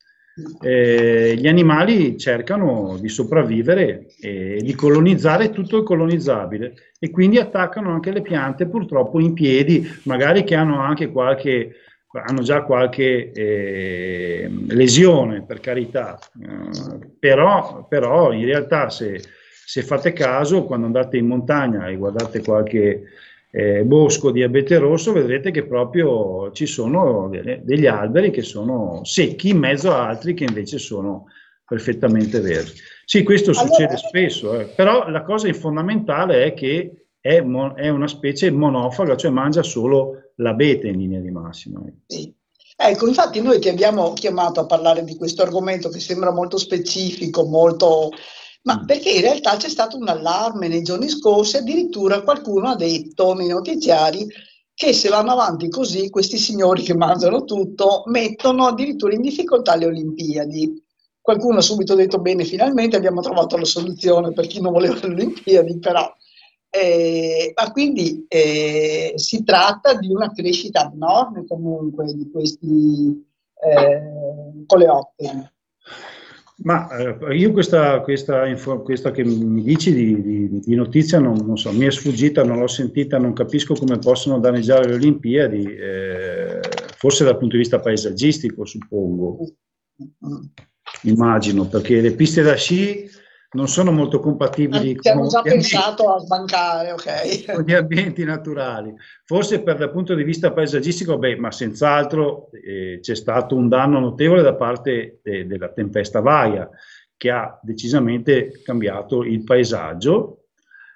eh, gli animali cercano di sopravvivere e di colonizzare tutto il colonizzabile. E quindi attaccano anche le piante purtroppo in piedi, magari che hanno anche qualche hanno già qualche eh, lesione per carità, eh, però, però in realtà se se fate caso, quando andate in montagna e guardate qualche eh, bosco di abete rosso, vedrete che proprio ci sono delle, degli alberi che sono secchi in mezzo a altri che invece sono perfettamente verdi. Sì, questo allora, succede spesso, eh, però la cosa fondamentale è che è, mon- è, una specie monofaga, cioè mangia solo l'abete in linea di massima. Sì. Ecco, infatti noi ti abbiamo chiamato a parlare di questo argomento che sembra molto specifico, molto ma mm. perché in realtà c'è stato un allarme nei giorni scorsi, addirittura qualcuno ha detto nei notiziari che se vanno avanti così questi signori che mangiano tutto mettono addirittura in difficoltà le Olimpiadi. Qualcuno ha subito detto bene, finalmente abbiamo trovato la soluzione per chi non voleva le Olimpiadi, però... Eh, ma quindi eh, si tratta di una crescita abnorme comunque di questi eh, coleotteri. Ma eh, io questa, questa, questa, che mi dici di, di, di notizia non, non, so, mi è sfuggita, non l'ho sentita, non capisco come possono danneggiare le Olimpiadi, eh, forse dal punto di vista paesaggistico suppongo, immagino, perché le piste da sci non sono molto compatibili eh, con, già pensato a sbancare, okay. con gli ambienti naturali. Forse per dal punto di vista paesaggistico, beh, ma senz'altro eh, c'è stato un danno notevole da parte de, della tempesta Vaia, che ha decisamente cambiato il paesaggio.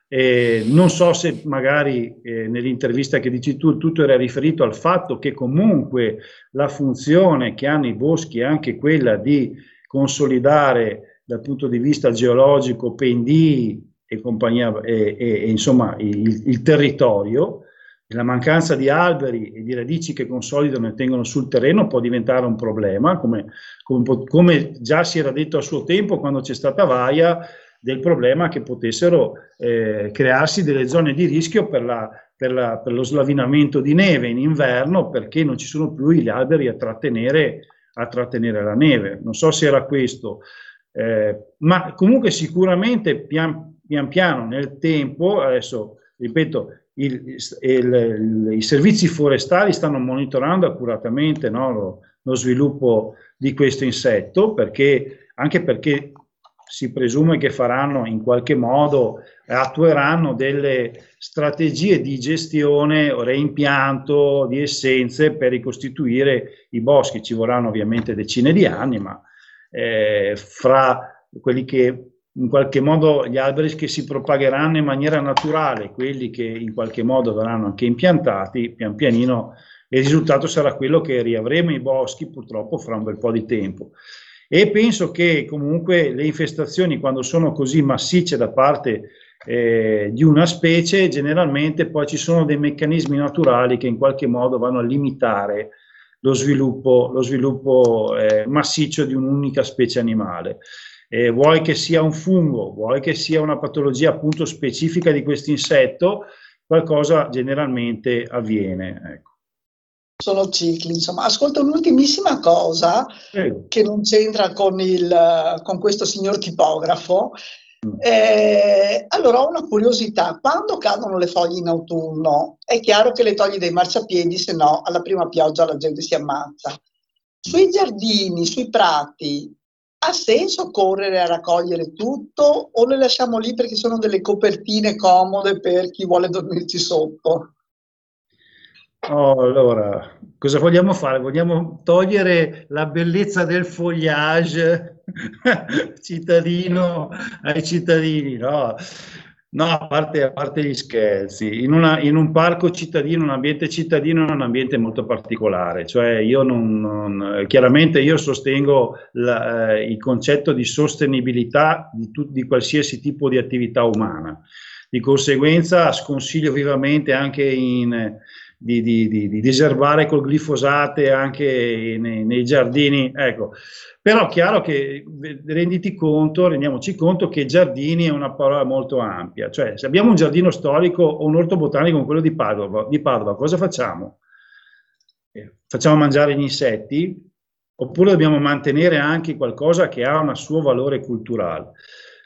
Eh, non so se magari eh, nell'intervista che dici tu tutto era riferito al fatto che comunque la funzione che hanno i boschi è anche quella di consolidare dal punto di vista geologico, pendii e compagnia, e, e, e insomma il, il, territorio, la mancanza di alberi e di radici che consolidano e tengono sul terreno può diventare un problema, come, come, come già si era detto a suo tempo quando c'è stata Vaia, del problema che potessero eh, crearsi delle zone di rischio per, la, per, la, per, lo slavinamento di neve in inverno perché non ci sono più gli alberi a trattenere, a trattenere la neve. Non so se era questo. Eh, ma comunque sicuramente pian, pian, piano nel tempo, adesso ripeto, il, il, i servizi forestali stanno monitorando accuratamente no, lo, lo, sviluppo di questo insetto, perché, anche perché si presume che faranno in qualche modo, attueranno delle strategie di gestione o reimpianto di essenze per ricostituire i boschi. Ci vorranno ovviamente decine di anni, ma eh, fra quelli che in qualche modo gli alberi che si propagheranno in maniera naturale, quelli che in qualche modo verranno anche impiantati, pian pianino il risultato sarà quello che riavremo i boschi purtroppo fra un bel po' di tempo. E penso che comunque le infestazioni, quando sono così massicce da parte eh, di una specie, generalmente poi ci sono dei meccanismi naturali che in qualche modo vanno a limitare lo sviluppo, lo sviluppo eh, massiccio di un'unica specie animale. Eh, vuoi che sia un fungo, vuoi che sia una patologia appunto specifica di questo insetto, qualcosa generalmente avviene. Ecco. Sono cicli, insomma. Ascolta un'ultimissima cosa Prego. che non c'entra con, il, con questo signor tipografo. Eh, allora ho una curiosità, quando cadono le foglie in autunno è chiaro che le togli dai marciapiedi, se no alla prima pioggia la gente si ammazza. sui giardini, sui prati, ha senso correre a raccogliere tutto o le lasciamo lì perché sono delle copertine comode per chi vuole dormirci sotto? Oh, allora, cosa vogliamo fare? Vogliamo togliere la bellezza del foliage (laughs) cittadino ai cittadini, no? No, a parte, a parte gli scherzi, in, una, in, un parco cittadino, un ambiente cittadino è un ambiente molto particolare, cioè io non, non chiaramente io sostengo la, eh, il concetto di sostenibilità di, tu, di qualsiasi tipo di attività umana, di conseguenza sconsiglio vivamente anche in, di, di, di, di diserbare col glifosate anche nei, nei giardini, ecco. Però chiaro che renditi conto, rendiamoci conto che giardini è una parola molto ampia, cioè se abbiamo un giardino storico o un orto botanico come quello di Padova, di Padova cosa facciamo? Eh, facciamo mangiare gli insetti oppure dobbiamo mantenere anche qualcosa che ha un suo valore culturale?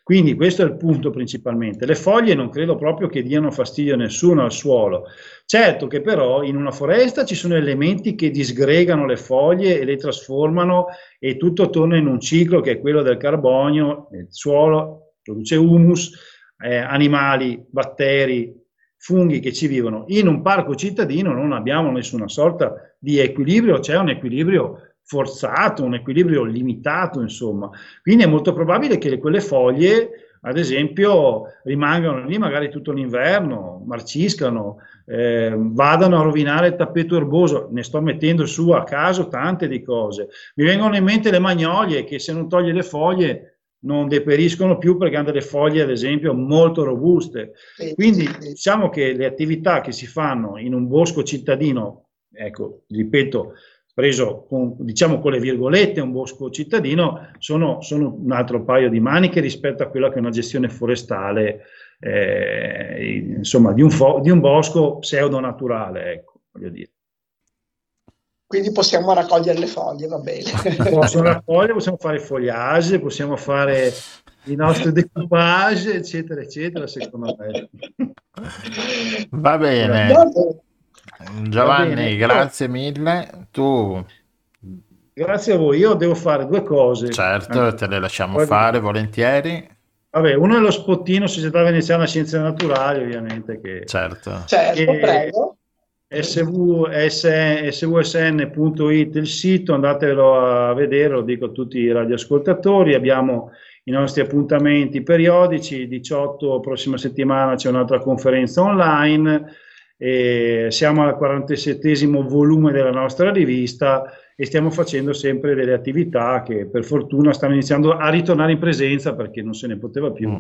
Quindi questo è il punto principalmente. Le foglie non credo proprio che diano fastidio a nessuno al suolo. Certo che però in una foresta ci sono elementi che disgregano le foglie e le trasformano e tutto torna in un ciclo che è quello del carbonio, il suolo produce humus, eh, animali, batteri, funghi che ci vivono. In un parco cittadino non abbiamo nessuna sorta di equilibrio, c'è un equilibrio forzato, un equilibrio limitato, insomma. Quindi è molto probabile che quelle foglie, ad esempio, rimangano lì magari tutto l'inverno, marciscano, eh, vadano a rovinare il tappeto erboso. Ne sto mettendo su a caso tante di cose. Mi vengono in mente le magnolie che se non toglie le foglie non deperiscono più perché hanno delle foglie, ad esempio, molto robuste. Quindi diciamo che le attività che si fanno in un bosco cittadino, ecco, ripeto, preso con, diciamo con le virgolette un bosco cittadino, sono, sono, un altro paio di maniche rispetto a quella che è una gestione forestale, eh, insomma, di un, fo- di un bosco pseudo-naturale, ecco, voglio dire. Quindi possiamo raccogliere le foglie, va bene. (laughs) Possiamo raccogliere, possiamo fare fogliage, possiamo fare i nostri decoupage, eccetera, eccetera, secondo me. Va bene. Giovanni, grazie mille. Tu Grazie a voi. Io devo fare due cose. Certo, te le lasciamo Poi... fare volentieri. Vabbè, uno è lo spottino Società Veneziana Scienze Naturali, ovviamente. Che, certo. Certo, che, prego. svsn.it il sito, andatelo a vedere, lo dico a tutti i radioascoltatori. Abbiamo i nostri appuntamenti periodici. 18 prossima settimana c'è un'altra conferenza online e siamo al 47 volume della nostra rivista e stiamo facendo sempre delle attività che per fortuna stanno iniziando a ritornare in presenza perché non se ne poteva più mm.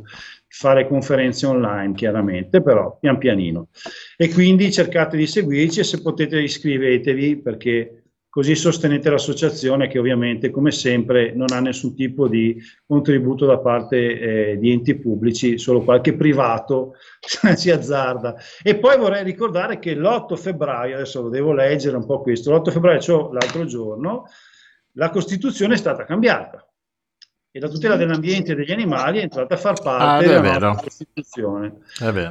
fare conferenze online chiaramente, però pian pianino. E quindi cercate di seguirci e se potete iscrivetevi perché così sostenete l'associazione che ovviamente come sempre non ha nessun tipo di contributo da parte eh, di enti pubblici, solo qualche privato (laughs) si azzarda. E poi vorrei ricordare che l'8 febbraio, adesso lo devo leggere un po' questo, l'8 febbraio, cioè l'altro giorno, la Costituzione è stata cambiata e la tutela dell'ambiente e degli animali è entrata a far parte ah, della Costituzione.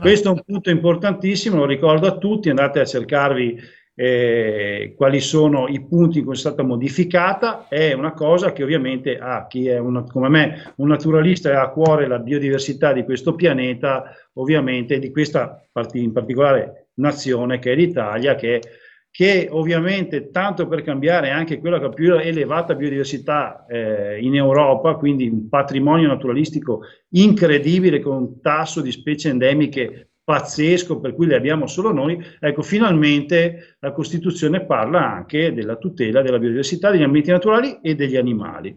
Questo è un punto importantissimo, lo ricordo a tutti, andate a cercarvi eh, quali sono i punti in cui è stata modificata, è una cosa che ovviamente a chi è una, come me un naturalista e ha a cuore la biodiversità di questo pianeta, ovviamente di questa in particolare nazione che è l'Italia, che, che ovviamente tanto per cambiare anche quella che ha più elevata biodiversità eh, in Europa, quindi un patrimonio naturalistico incredibile con un tasso di specie endemiche pazzesco per cui le abbiamo solo noi, ecco finalmente la Costituzione parla anche della tutela della biodiversità, degli ambienti naturali e degli animali.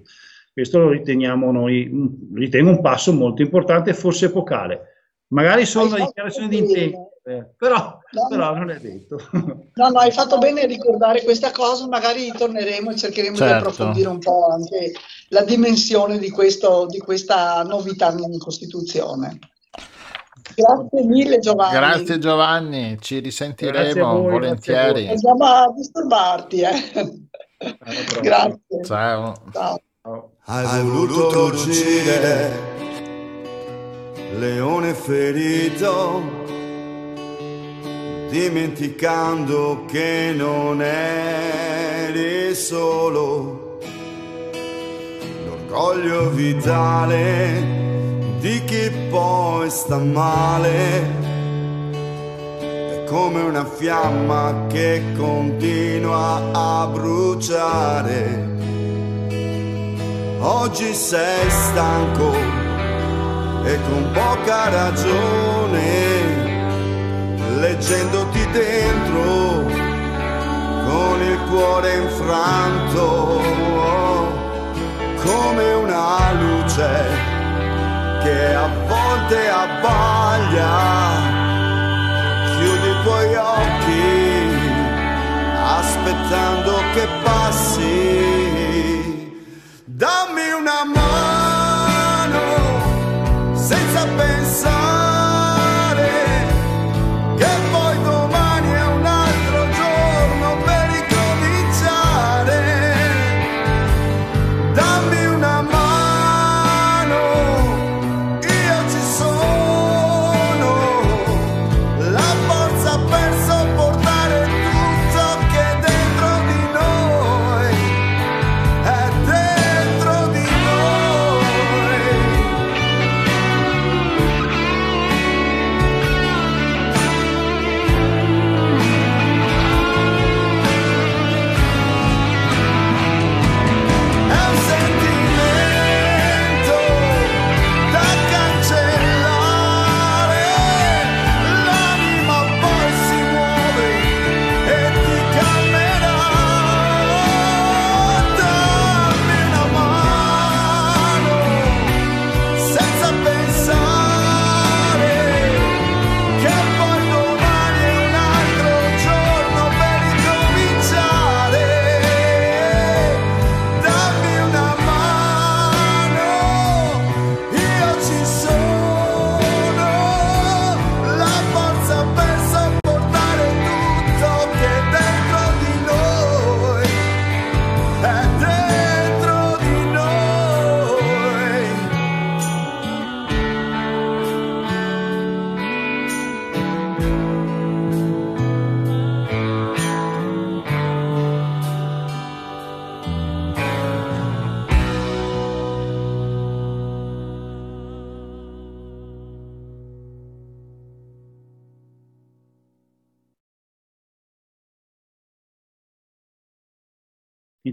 Questo lo riteniamo noi, ritengo un passo molto importante, forse epocale. Magari solo una dichiarazione di intento, eh, però, no, però, non è detto. No, no, hai fatto bene a ricordare questa cosa, magari torneremo e cercheremo certo. di approfondire un po' anche la dimensione di, questo, di questa novità in Costituzione. Grazie mille Giovanni. Grazie Giovanni, ci risentiremo voi, volentieri. Andiamo a disturbarti. Eh. Grazie. Ciao. Ciao. Hai voluto uccidere leone ferito dimenticando che non eri solo l'orgoglio vitale chi poi sta male come una fiamma che continua a bruciare. Oggi sei stanco e con poca ragione, leggendoti dentro con il cuore infranto, come una luce che a volte abbaglia chiudi i tuoi occhi aspettando che passi. Dammi una mano senza pensare.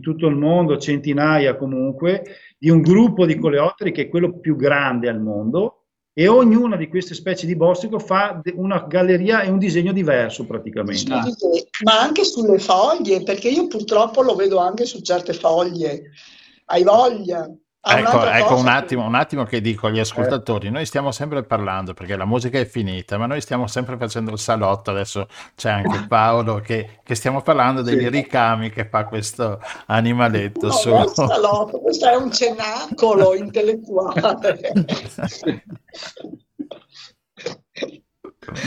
Tutto il mondo, centinaia comunque, di un gruppo di coleotteri che è quello più grande al mondo e ognuna di queste specie di bostrico fa una galleria e un disegno diverso praticamente. Ma anche sulle foglie, perché io purtroppo lo vedo anche su certe foglie. Hai voglia? Ecco, ecco un, attimo, un, attimo, che dico agli ascoltatori, eh. noi stiamo sempre parlando perché la musica è finita, ma noi stiamo sempre facendo il salotto, adesso c'è anche (laughs) Paolo che, che stiamo parlando dei sì. ricami che fa questo animaletto. No, su... non è salotto, questo è un cenacolo intellettuale.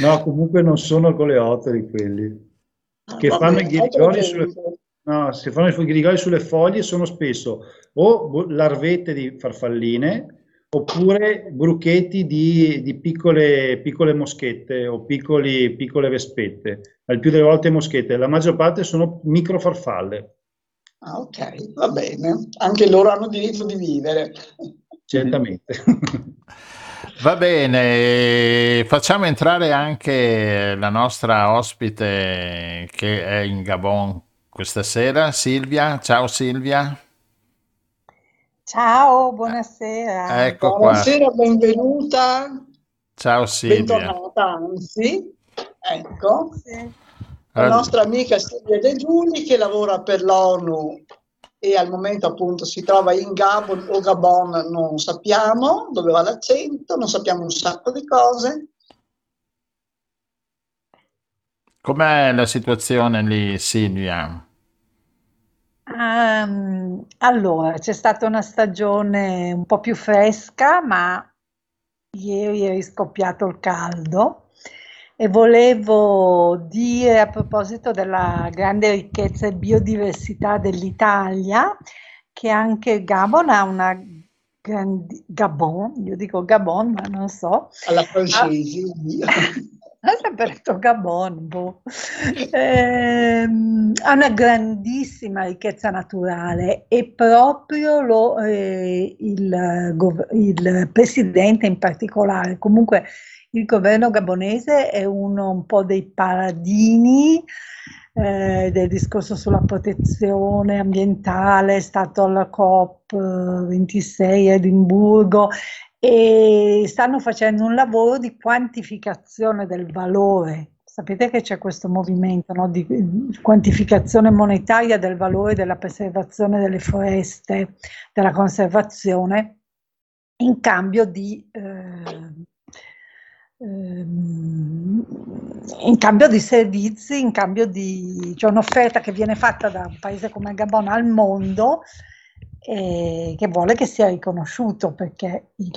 no, comunque non sono coleotteri quelli, ah, che ah, fanno i ghirigori sulle... No, se fanno i ghirigori sulle foglie sono spesso o larvette di farfalline oppure bruchetti di, di piccole, piccole, moschette o piccoli, piccole vespette, al più delle volte moschette, la maggior parte sono microfarfalle. Ah, ok, va bene, anche loro hanno diritto di vivere. Certamente. (laughs) Va bene, facciamo entrare anche la nostra ospite che è in Gabon questa sera, Silvia. Ciao Silvia. Ciao, buonasera. Ecco buonasera, benvenuta. Ciao Silvia. Bentornata, anzi. Ecco. Sì. La nostra amica Silvia De Giuli che lavora per l'ONU e al momento appunto si trova in Gabon o Gabon non sappiamo dove va l'accento, non sappiamo un sacco di cose. Com'è la situazione lì Silvia? Um, allora, c'è stata una stagione un po' più fresca, ma ieri è riscoppiato il caldo e volevo dire a proposito della grande ricchezza e biodiversità dell'Italia che anche Gabon ha una grande Gabon, io dico Gabon, ma non so. Alla francese. (laughs) sempre detto Gabon, boh. eh, ha una grandissima ricchezza naturale e proprio lo, eh, il, il, presidente in particolare, comunque il governo gabonese è uno un po' dei paradini eh, del discorso sulla protezione ambientale, è stato alla COP26 a Edimburgo e stanno facendo un lavoro di quantificazione del valore. Sapete che c'è questo movimento no, di quantificazione monetaria del valore della preservazione delle foreste, della conservazione, in cambio di, eh, ehm, in cambio di servizi, in cambio di cioè un'offerta che viene fatta da un paese come il Gabon al mondo e che vuole che sia riconosciuto perché il,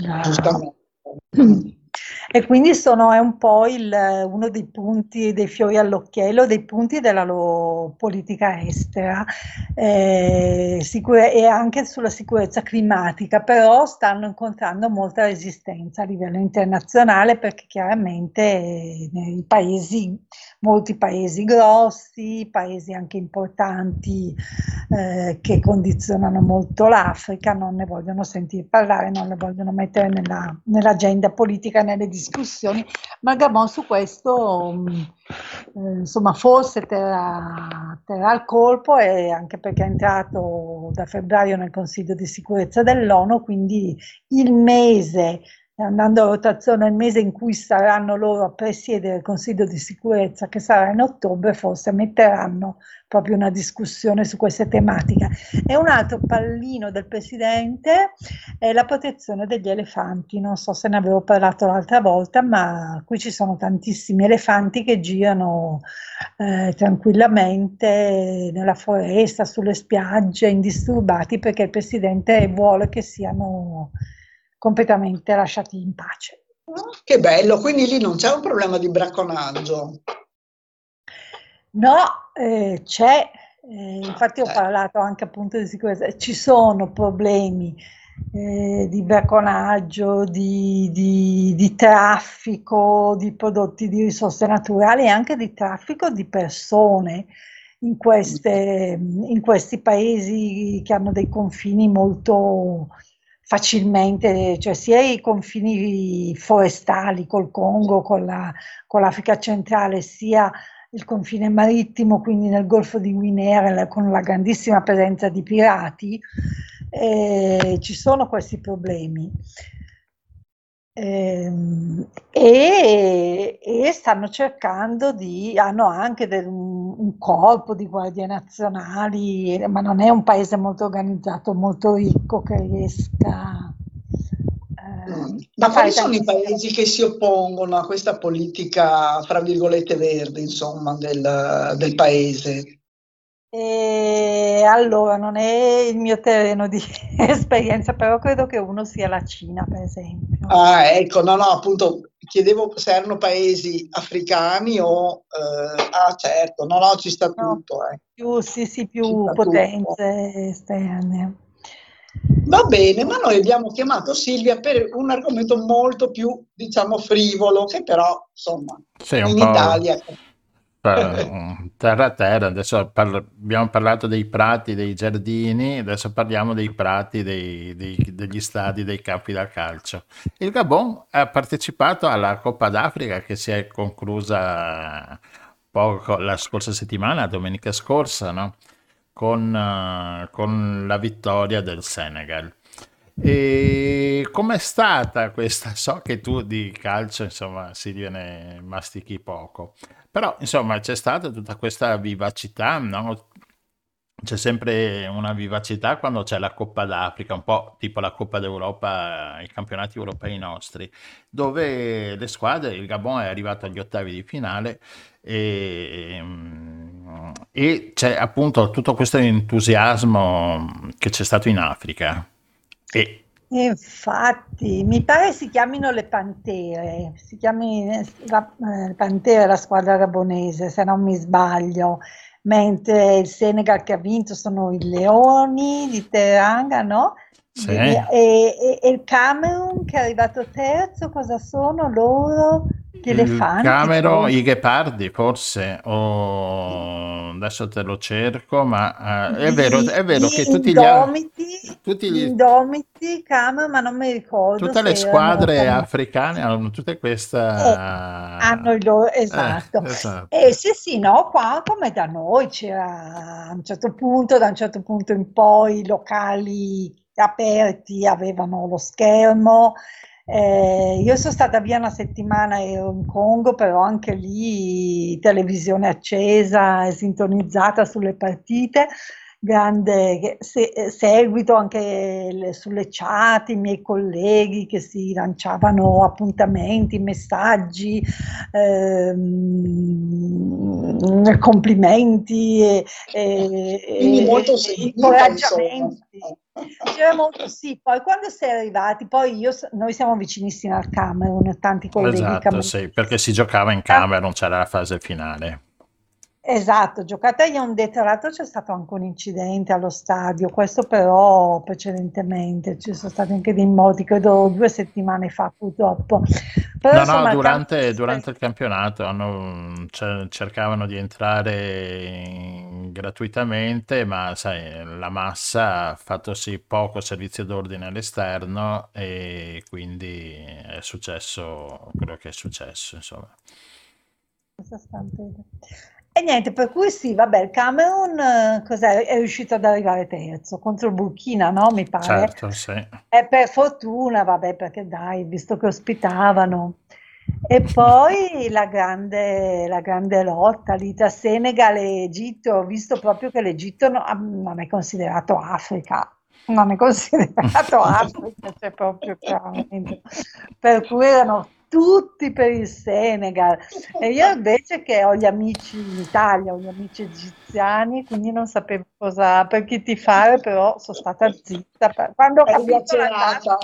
e quindi sono, è un po' il, uno dei punti, dei fiori all'occhiello, dei punti della loro politica estera eh, sicure, e anche sulla sicurezza climatica, però stanno incontrando molta resistenza a livello internazionale perché chiaramente eh, nei paesi, molti paesi grossi, paesi anche importanti eh, che condizionano molto l'Africa non ne vogliono sentire parlare, non le vogliono mettere nella, nell'agenda politica, nelle discussioni. Ma Gabon su questo mm, eh, insomma forse terrà, terrà il colpo e anche perché è entrato da febbraio nel Consiglio di sicurezza dell'ONU, quindi il mese andando a rotazione il mese in cui saranno loro a presiedere il Consiglio di sicurezza, che sarà in ottobre, forse metteranno proprio una discussione su queste tematiche. E un altro pallino del Presidente è la protezione degli elefanti. Non so se ne avevo parlato l'altra volta, ma qui ci sono tantissimi elefanti che girano eh, tranquillamente nella foresta, sulle spiagge, indisturbati, perché il Presidente vuole che siano completamente lasciati in pace. Che bello, quindi lì non c'è un problema di bracconaggio. No, eh, c'è, eh, infatti ho parlato anche appunto di sicurezza, ci sono problemi eh, di bracconaggio, di, di, di, traffico di prodotti di risorse naturali e anche di traffico di persone in, queste, in questi paesi che hanno dei confini molto facilmente, cioè sia i confini forestali col Congo, con, la, con l'Africa centrale, sia il confine marittimo, quindi nel Golfo di Guinea, con la grandissima presenza di pirati, eh, ci sono questi problemi. Ehm, e, e, stanno cercando di, hanno anche del, un, corpo di guardie nazionali, ma non è un paese molto organizzato, molto ricco che riesca eh, ma quali sono i paesi che si oppongono a questa politica, fra virgolette, verde, insomma, del, del paese? E allora, non è il mio terreno di (laughs) esperienza, però credo che uno sia la Cina, per esempio. Ah, ecco, no, no, appunto, chiedevo se erano paesi africani o... Eh, ah, certo, no, no, ci sta no, tutto. Eh. Più, sì, sì, più potenze tutto. esterne. Va bene, ma noi abbiamo chiamato Silvia per un argomento molto più, diciamo, frivolo, che però, insomma, sì, in Italia terra a terra, adesso parla- abbiamo parlato dei prati, dei giardini, adesso parliamo dei prati, dei, dei, degli stadi, dei campi da calcio. Il Gabon ha partecipato alla Coppa d'Africa che si è conclusa poco la scorsa settimana, domenica scorsa, no? con, uh, con la vittoria del Senegal. E com'è stata questa? So che tu di calcio, insomma, si viene mastichi poco. Però, insomma, c'è stata tutta questa vivacità, no? C'è sempre una vivacità quando c'è la Coppa d'Africa, un po' tipo la Coppa d'Europa, i campionati europei nostri, dove le squadre, il Gabon è arrivato agli ottavi di finale e, e c'è appunto tutto questo entusiasmo che c'è stato in Africa. E Infatti, mi pare si chiamino le Pantere, si chiami la, eh, Pantere la squadra gabonese, se non mi sbaglio, mentre il Senegal che ha vinto sono i Leoni di Teranga, no? Sì. E, e, e, il Camerun che è arrivato terzo, cosa sono loro? Gli elefanti. Camero, i ghepardi forse, o adesso te lo cerco, ma eh, è vero, Gli, è vero che gli tutti gli, a- indomiti, tutti gli gli- indomiti, Camero, ma non mi ricordo tutte se le erano squadre come... africane hanno tutte Eh, questa... hanno il loro, Eh, esatto. esatto. E sì, sì, no, qua come da noi c'era a un certo punto, da un certo punto in poi i locali aperti avevano lo schermo. Eh, io sono stata via una settimana, ero in Congo, però anche lì televisione accesa e sintonizzata sulle partite, grande se- eh, seguito anche le- sulle chat, i miei colleghi che si lanciavano appuntamenti, messaggi, ehm, complimenti e, e- Quindi molto e sentita, insomma. C'era molto, sì, poi quando sei arrivati, poi io, noi siamo vicinissimi al Camerun, tanti colleghi Esatto, sì, perché si giocava in Camerun, c'era la fase finale. Esatto, giocata a Yaoundé, tra l'altro c'è stato anche un incidente allo stadio, questo però precedentemente, ci sono stati anche dei morti, credo due settimane fa purtroppo. Però No, no, insomma il durante, Camerun durante il campionato hanno- ce- cercavano di entrare in- gratuitamente, ma sai, la massa ha fatto sì poco servizio d'ordine all'esterno e quindi è successo quello che è successo, insomma. E niente, per cui sì, vabbè, il Camerun eh, cos'è? È riuscito ad arrivare terzo contro il Burkina, no? Mi pare. Certo, sì. E per fortuna, vabbè, perché dai, visto che ospitavano. E poi la grande, la grande lotta lì tra Senegal e Egitto. Ho visto proprio che l'Egitto no- ah, non è considerato Africa. Non è considerato (laughs) Africa, cioè proprio chiaramente. Per cui erano tutti per il Senegal. E io (laughs) invece che ho gli amici in Italia, ho gli amici egiziani, quindi non sapevo cosa, per chi tifare, però sono stata zitta. Quando ho capito la data,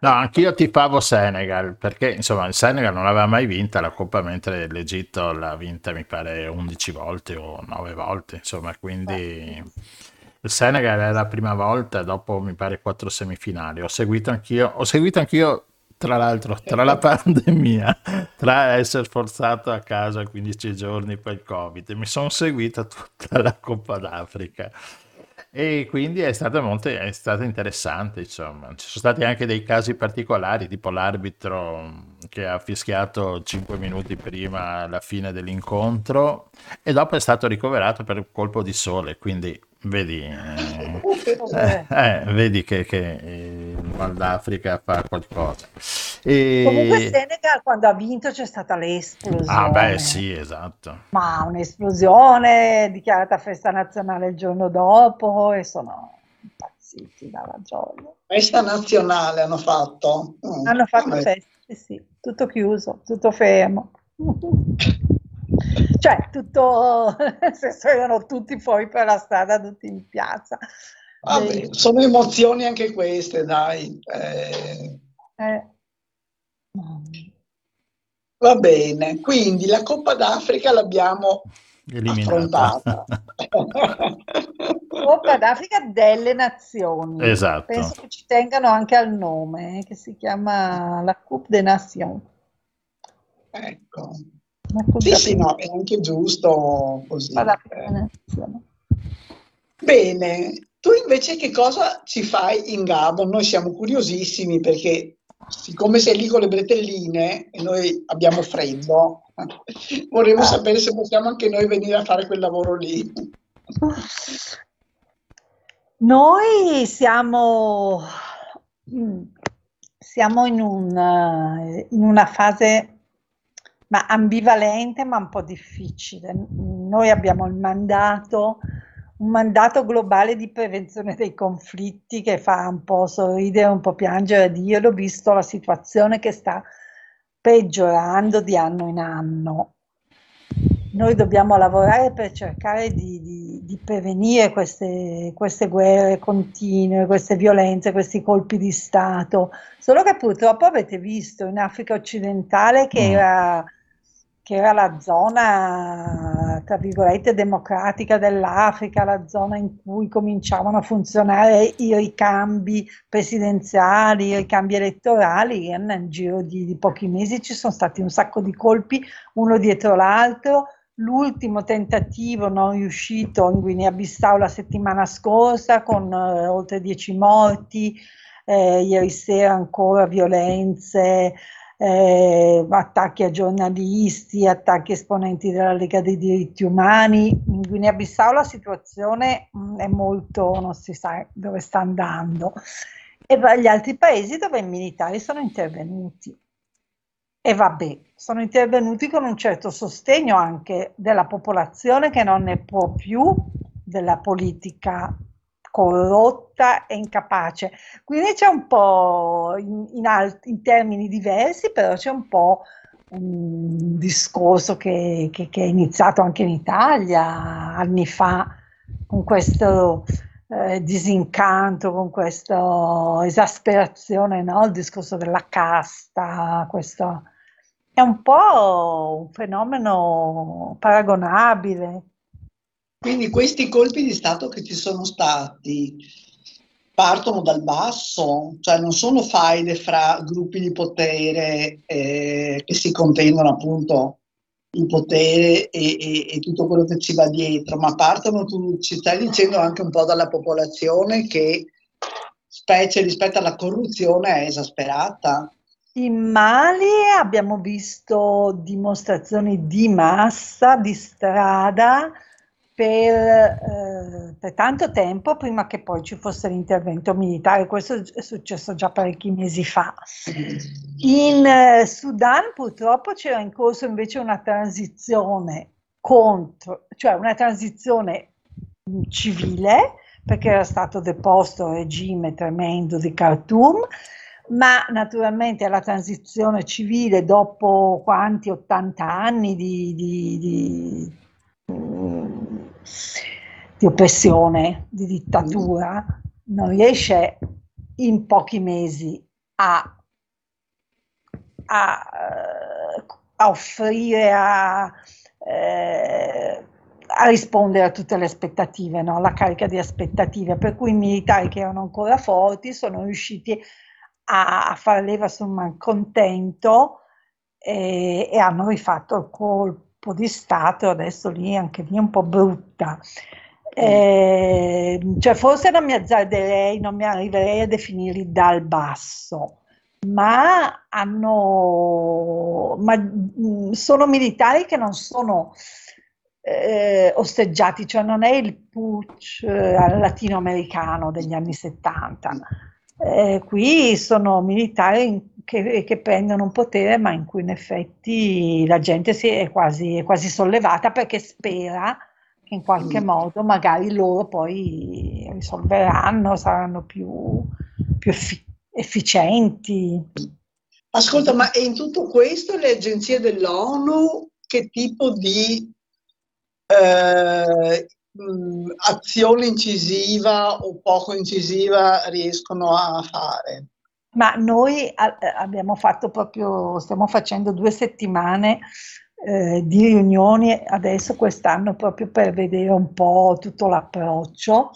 No, anch'io tifavo Senegal, perché insomma il Senegal non aveva mai vinta la Coppa, mentre l'Egitto l'ha vinta mi pare 11 volte o 9 volte, insomma, quindi il Senegal è la prima volta, dopo mi pare quattro semifinali. Ho seguito anch'io, ho seguito anch'io tra l'altro, tra la pandemia, tra essere forzato a casa 15 giorni poi il Covid, mi sono seguito tutta la Coppa d'Africa. E quindi è stato molto, è stato interessante, insomma. Ci sono stati anche dei casi particolari, tipo l'arbitro mh, che ha fischiato 5 minuti prima la fine dell'incontro e dopo è stato ricoverato per colpo di sole, quindi vedi, eh, (laughs) eh, eh, vedi che, che il Nord Africa fa qualcosa. Comunque E... Senegal quando ha vinto c'è stata Ah, l'esplosione. beh, sì, esatto. Ma un'esplosione, dichiarata festa nazionale il giorno dopo e sono impazziti dalla gioia. Festa nazionale hanno fatto. Mm, Hanno fatto vabbè. festa, sì, tutto chiuso, tutto fermo. Cioè, tutto, (laughs) senso erano tutti fuori per la strada, tutti in piazza. Vabbè, sono emozioni anche queste, dai. Eh, eh, va bene, quindi la Coppa d'Africa l'abbiamo Eliminata. affrontata. Coppa d'Africa delle Nazioni. Esatto. Penso che ci tengano anche al nome, eh, che si chiama la Coupe des Nations. ecco. Sì, sì, no, è anche giusto così. Eh. Bene, tu invece che cosa ci fai in Gabon? Noi siamo curiosissimi perché siccome sei lì con le bretelline e noi abbiamo freddo, (laughs) vorremmo sapere se possiamo anche noi venire a fare quel lavoro lì. Noi siamo, mm, siamo in un, eh, in una fase ma ambivalente, ma un po' difficile. Noi abbiamo il mandato, un mandato globale di prevenzione dei conflitti che fa un po' sorridere, un po' piangere. Dio l'ho visto la situazione che sta peggiorando di anno in anno. Noi dobbiamo lavorare per cercare di, di- di prevenire queste, queste guerre continue, queste violenze, questi colpi di Stato. Solo che purtroppo avete visto in Africa occidentale che Mm. era che era la zona, tra virgolette, democratica dell'Africa, la zona in cui cominciavano a funzionare i ricambi presidenziali, i ricambi elettorali, e nel giro di, di pochi mesi ci sono stati un sacco di colpi, uno dietro l'altro. L'ultimo tentativo non riuscito in Guinea-Bissau la settimana scorsa con eh, oltre dieci morti, eh, ieri sera ancora violenze, eh, attacchi a giornalisti, attacchi a esponenti della Lega dei diritti umani. In Guinea-Bissau la situazione mh, mm, è molto, non si sa dove sta andando, e gli altri paesi dove i militari sono intervenuti. E vabbè, sono intervenuti con un certo sostegno anche della popolazione che non ne può più della politica corrotta e incapace. Quindi c'è un po' in, in, alt- in termini diversi, però c'è un po' un discorso che, che, che, è iniziato anche in Italia anni fa con questo eh, disincanto, con questa esasperazione, no? il discorso della casta, questo è un po' un fenomeno paragonabile quindi questi colpi di Stato che ci sono stati partono dal basso, cioè non sono faide fra gruppi di potere eh, che si contendono appunto il potere e, e, e, tutto quello che ci va dietro, ma partono, tu ci stai dicendo, anche un po' dalla popolazione che, specie rispetto alla corruzione, è esasperata. In Mali abbiamo visto dimostrazioni di massa, di strada, per, eh, per, tanto tempo prima che poi ci fosse l'intervento militare, questo è successo già parecchi mesi fa. In eh, Sudan purtroppo c'era in corso invece una transizione contro, cioè una transizione civile, perché era stato deposto il regime tremendo di Khartoum, ma naturalmente la transizione civile dopo quanti 80 anni di, di, di di oppressione, di dittatura, non riesce in pochi mesi a, a, a offrire, a, eh, a, rispondere a tutte le aspettative, no? la carica di aspettative, per cui i militari che erano ancora forti sono riusciti a, a fare leva sul malcontento e, e hanno rifatto il colpo di Stato, adesso lì anche lì è un po' brutta. Eh, cioè forse non mi azzarderei, non mi arriverei a definirli dal basso, ma hanno, ma mm, sono militari che non sono eh, osteggiati, cioè non è il putsch eh, latinoamericano degli anni 70. Eh, qui sono militari che, che, prendono un potere, ma in cui in effetti la gente si è quasi, è quasi sollevata perché spera in qualche mm. modo magari loro poi risolveranno, saranno più, più effi- efficienti. Ascolta, ma in tutto questo le agenzie dell'ONU che tipo di eh, azione incisiva o poco incisiva riescono a fare? Ma noi a- abbiamo fatto proprio, stiamo facendo due settimane eh, di riunioni adesso quest'anno proprio per vedere un po' tutto l'approccio.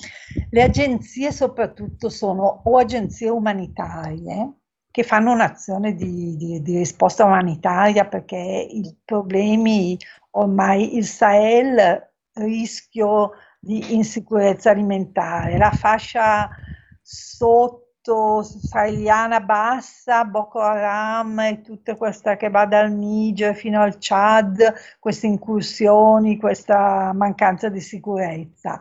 Le agenzie soprattutto sono o agenzie umanitarie che fanno un'azione di, di, di risposta umanitaria perché i problemi ormai il Sahel rischio di insicurezza alimentare, la fascia sotto saheliana bassa, Boko Haram e tutta questa che va dal Niger fino al Chad, queste incursioni, questa mancanza di sicurezza.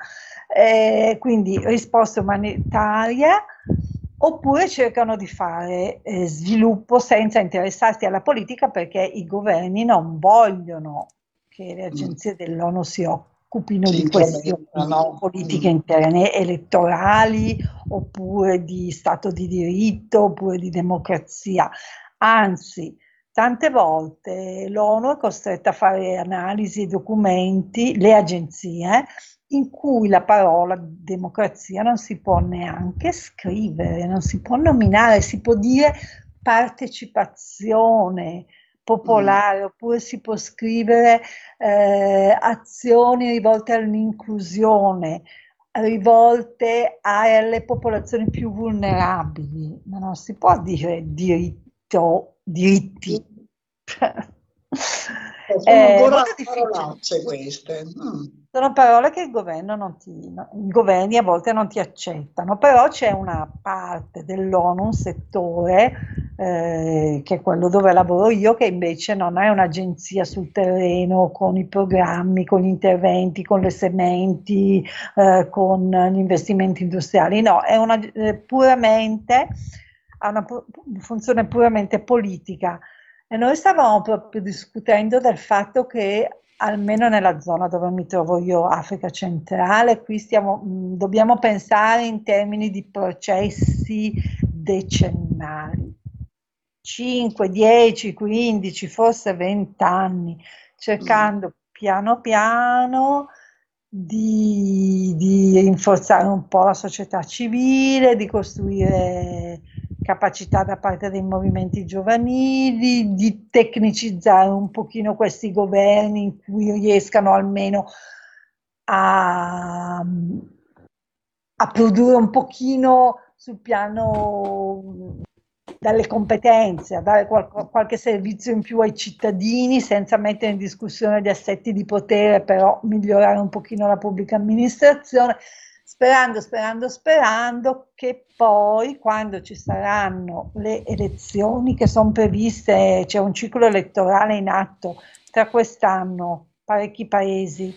Eh, quindi risposta umanitaria oppure cercano di fare eh, sviluppo senza interessarsi alla politica perché i governi non vogliono che le agenzie dell'ONU si occupino occupino sì, di questioni no? politiche interne, elettorali, oppure di Stato di diritto, oppure di democrazia. Anzi, tante volte l'ONU è costretta a fare analisi e documenti, le agenzie, in cui la parola democrazia non si può neanche scrivere, non si può nominare, si può dire partecipazione, popolare, oppure si può scrivere eh, azioni rivolte all'inclusione, rivolte alle popolazioni più vulnerabili, ma non si può dire diritto, diritti. (laughs) Eh, sono Eh, ancora parolacce (laughs) queste. Mm. Sono parole che il governo non ti, i governi a volte non ti accettano, però c'è una parte dell'ONU, un settore, eh, che è quello dove lavoro io, che invece non è un'agenzia sul terreno con i programmi, con gli interventi, con le sementi, eh, con gli investimenti industriali, no, è una, eh, puramente, ha una funzione puramente politica. E noi stavamo proprio discutendo del fatto che almeno nella zona dove mi trovo io, Africa centrale, qui stiamo, mh, dobbiamo pensare in termini di processi decennali. 5, 10, 15, forse 20 anni, cercando piano piano di, di rinforzare un po' la società civile, di costruire capacità da parte dei movimenti giovanili, di tecnicizzare un pochino questi governi in cui riescano almeno a, a produrre un pochino sul piano dalle competenze, a dare qual- qualche servizio in più ai cittadini senza mettere in discussione gli assetti di potere, però migliorare un pochino la pubblica amministrazione, sperando, sperando, sperando che poi quando ci saranno le elezioni che sono previste, c'è un ciclo elettorale in atto tra quest'anno, parecchi paesi,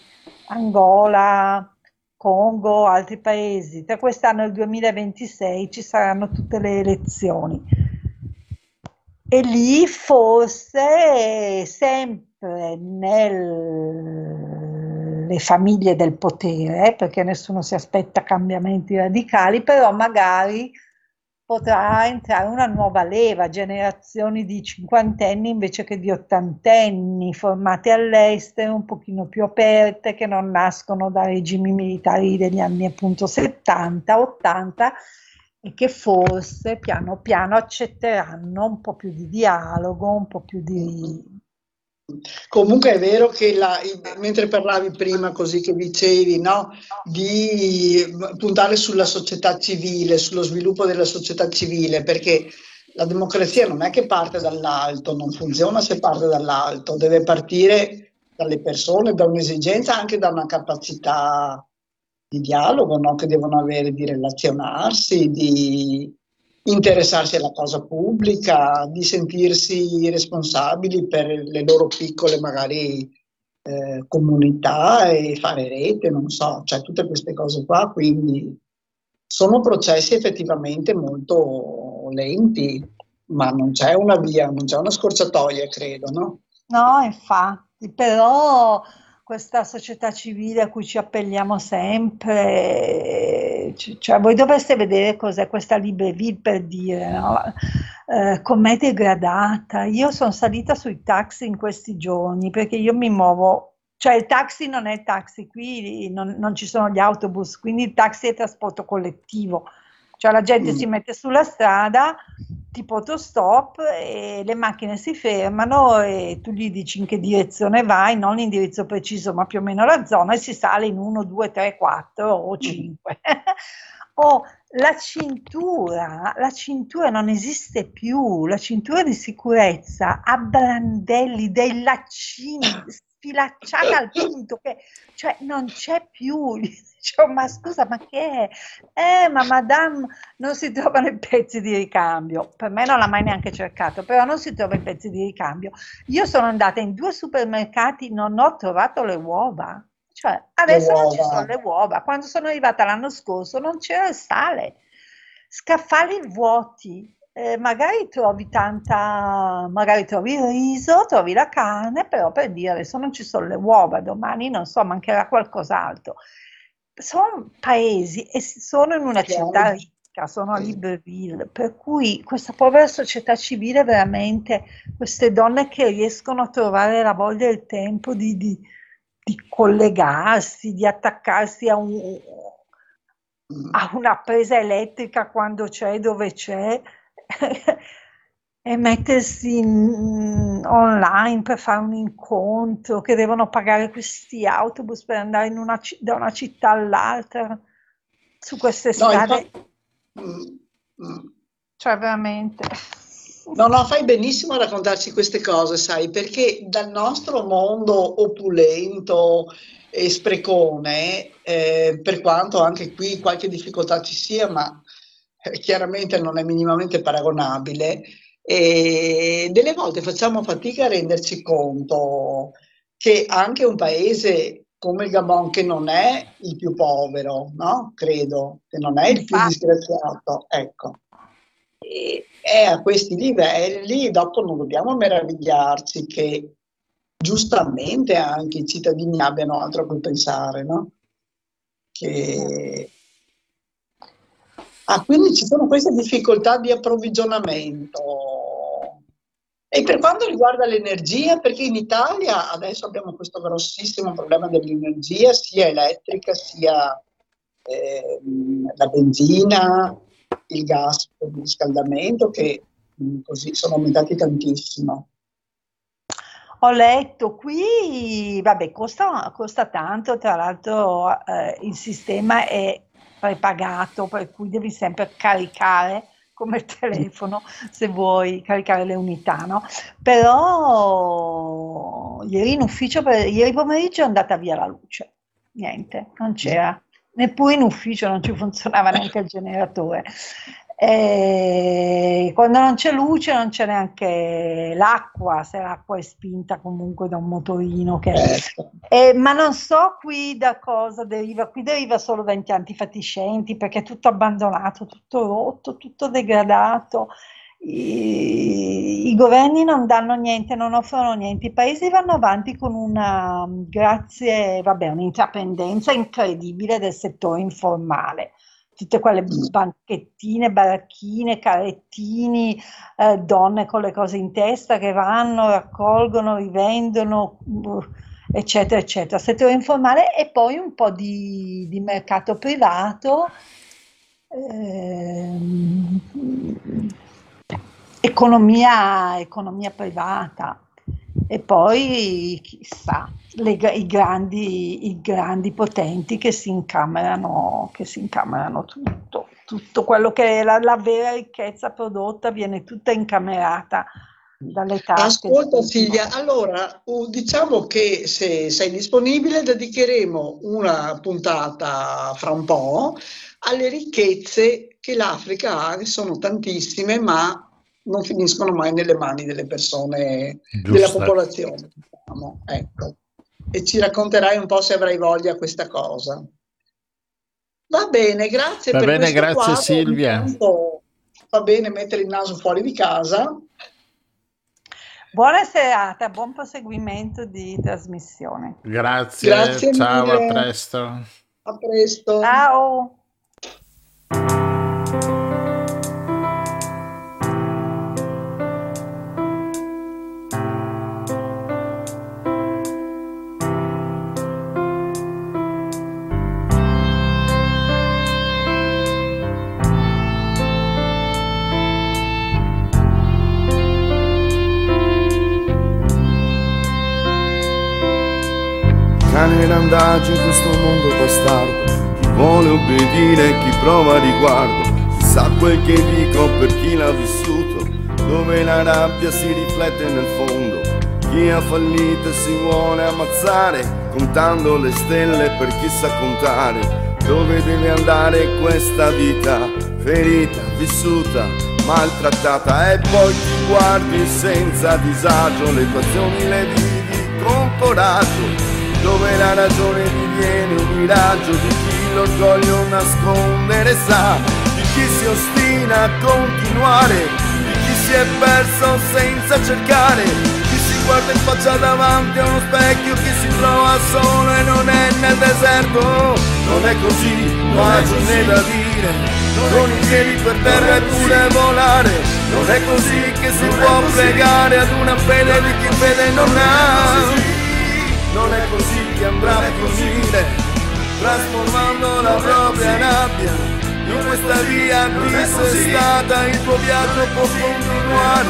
Angola, Congo, altri paesi, tra quest'anno e il 2026 ci saranno tutte le elezioni. E lì forse sempre nelle famiglie del potere, perché nessuno si aspetta cambiamenti radicali, però magari potrà entrare una nuova leva, generazioni di cinquantenni invece che di ottantenni, formate all'estero, un pochino più aperte, che non nascono da regimi militari degli anni appunto 70, 80 e che forse piano piano accetteranno un po' più di dialogo, un po' più di... Comunque è vero che la- mentre parlavi prima, così che dicevi, no, di puntare sulla società civile, sullo sviluppo della società civile, perché la democrazia non è che parte dall'alto, non funziona se parte dall'alto, deve partire dalle persone, da un'esigenza, anche da una capacità di dialogo, no, che devono avere di relazionarsi, di interessarsi alla cosa pubblica, di sentirsi responsabili per le loro piccole magari eh, comunità e fare rete, non so, cioè tutte queste cose qua, quindi sono processi effettivamente molto lenti, ma non c'è una via, non c'è una scorciatoia, credo, no? No, infatti, però questa società civile a cui ci appelliamo sempre, cioè voi dovreste vedere cos'è questa Libreville per dire, no? Eh, com'è degradata. Io sono salita sui taxi in questi giorni perché io mi muovo, cioè il taxi non è il taxi, qui non, non ci sono gli autobus, quindi il taxi è trasporto collettivo. Cioè la gente Mm. si mette sulla strada, tipo autostop, e le macchine si fermano e tu gli dici in che direzione vai, non l'indirizzo preciso, ma più o meno la zona, e si sale in 1, 2, 3, 4 o 5. (laughs) O la cintura, la cintura non esiste più, la cintura di sicurezza ha brandelli, dei laccini, (coughs) sfilacciata al punto che, cioè, non c'è più. (laughs) Dicevo, ma scusa, ma che è? Eh, ma madame, non si trovano i pezzi di ricambio. Per me non l'ha mai neanche cercato, però non si trova i pezzi di ricambio. Io sono andata in due supermercati, non ho trovato le uova. Cioè, adesso non ci sono le uova. Quando sono arrivata l'anno scorso non c'era il sale. Scaffali vuoti. Eh, magari trovi tanta, magari trovi il riso, trovi la carne, però per dire adesso non ci sono le uova, domani non so, mancherà qualcos'altro. Sono paesi e sono in una Chiaro. città ricca, sono a. Libreville, per cui questa povera società civile veramente, queste donne che riescono a trovare la voglia e il tempo di, di- di collegarsi, di attaccarsi a un, Mm. a una presa elettrica quando c'è, dove c'è. (laughs) e mettersi in- online per fare un incontro, che devono pagare questi autobus per andare una da una città all'altra su queste No, strade, infatti, mm, mm. cioè veramente. No, no, fai benissimo a raccontarci queste cose, sai, perché dal nostro mondo opulento e sprecone, eh, per quanto anche qui qualche difficoltà ci sia, ma chiaramente non è minimamente paragonabile, e delle volte facciamo fatica a renderci conto che anche un paese come il Gabon, che non è il più povero, no? Credo, che non è il più disgraziato, ecco e è a questi livelli, dopo non dobbiamo meravigliarci che giustamente anche i cittadini abbiano altro a cui pensare, no? Che... Ah, quindi ci sono queste difficoltà di approvvigionamento. E per quanto riguarda l'energia, perché in Italia adesso abbiamo questo grossissimo problema dell'energia, sia elettrica sia ehm, la benzina, il gas per il riscaldamento, che mh, così sono aumentati tantissimo. Ho letto qui, vabbè, costa, costa tanto, tra l'altro eh, il sistema è prepagato, per cui devi sempre caricare come telefono se vuoi caricare le unità, no? Però ieri in ufficio, per- ieri pomeriggio è andata via la luce, niente, non c'era, neppure in ufficio non ci funzionava neanche il generatore. E quando non c'è luce non c'è neanche l'acqua, se l'acqua è spinta comunque da un motorino che... Eh, ma non so qui da cosa deriva, qui deriva solo da impianti fatiscenti perché è tutto abbandonato, tutto rotto, tutto degradato. I, i governi non danno niente, non offrono niente, i paesi vanno avanti con una, grazie, vabbè, un'intraprendenza incredibile del settore informale tutte quelle banchettine, baracchine, carrettini, eh, donne con le cose in testa che vanno, raccolgono, rivendono, uh, eccetera, eccetera. Settore informale e poi un po' di, di mercato privato. ehm, economia, economia privata e poi chissà, le i grandi, i grandi potenti che si incamerano, che si incamerano tutto, tutto quello che è la, la vera ricchezza prodotta viene tutta incamerata dalle tasche. Ascolta Silvia, allora diciamo che se sei disponibile dedicheremo una puntata fra un po' alle ricchezze che l'Africa ha, che sono tantissime, ma non finiscono mai nelle mani delle persone, della Giusto. popolazione. diciamo, ecco. E ci racconterai un po' se avrai voglia questa cosa. Va bene, grazie Va per bene, grazie, quadro. Silvia. Intanto Va bene mettere il naso fuori di casa. Buona serata, buon proseguimento di trasmissione. Grazie, Grazie ciao, mille. a presto. A presto. Ciao! Bastardo. Chi vuole obbedire, chi prova riguardo. Sa quel che dico per chi l'ha vissuto. Dove la rabbia si riflette nel fondo. Chi ha fallito si vuole ammazzare Contando le stelle per chi sa contare. Dove deve andare questa vita? Ferita, vissuta, maltrattata. E poi ti guardi senza disagio Le tue azioni le vivi con coraggio. Dove la ragione diviene miraggio di chi l'orgoglio nascondere sa, di chi si ostina a continuare, di chi si è perso senza cercare, chi si guarda in faccia davanti a uno specchio, chi si trova solo e non è nel deserto, non è così, non ha né da dire, con i piedi per terra e pure volare, non è così che si può pregare ad una fede di chi fede non ha. Non è così che andrà a finire, trasformando la propria rabbia in questa via dissestata il tuo viaggio può continuare.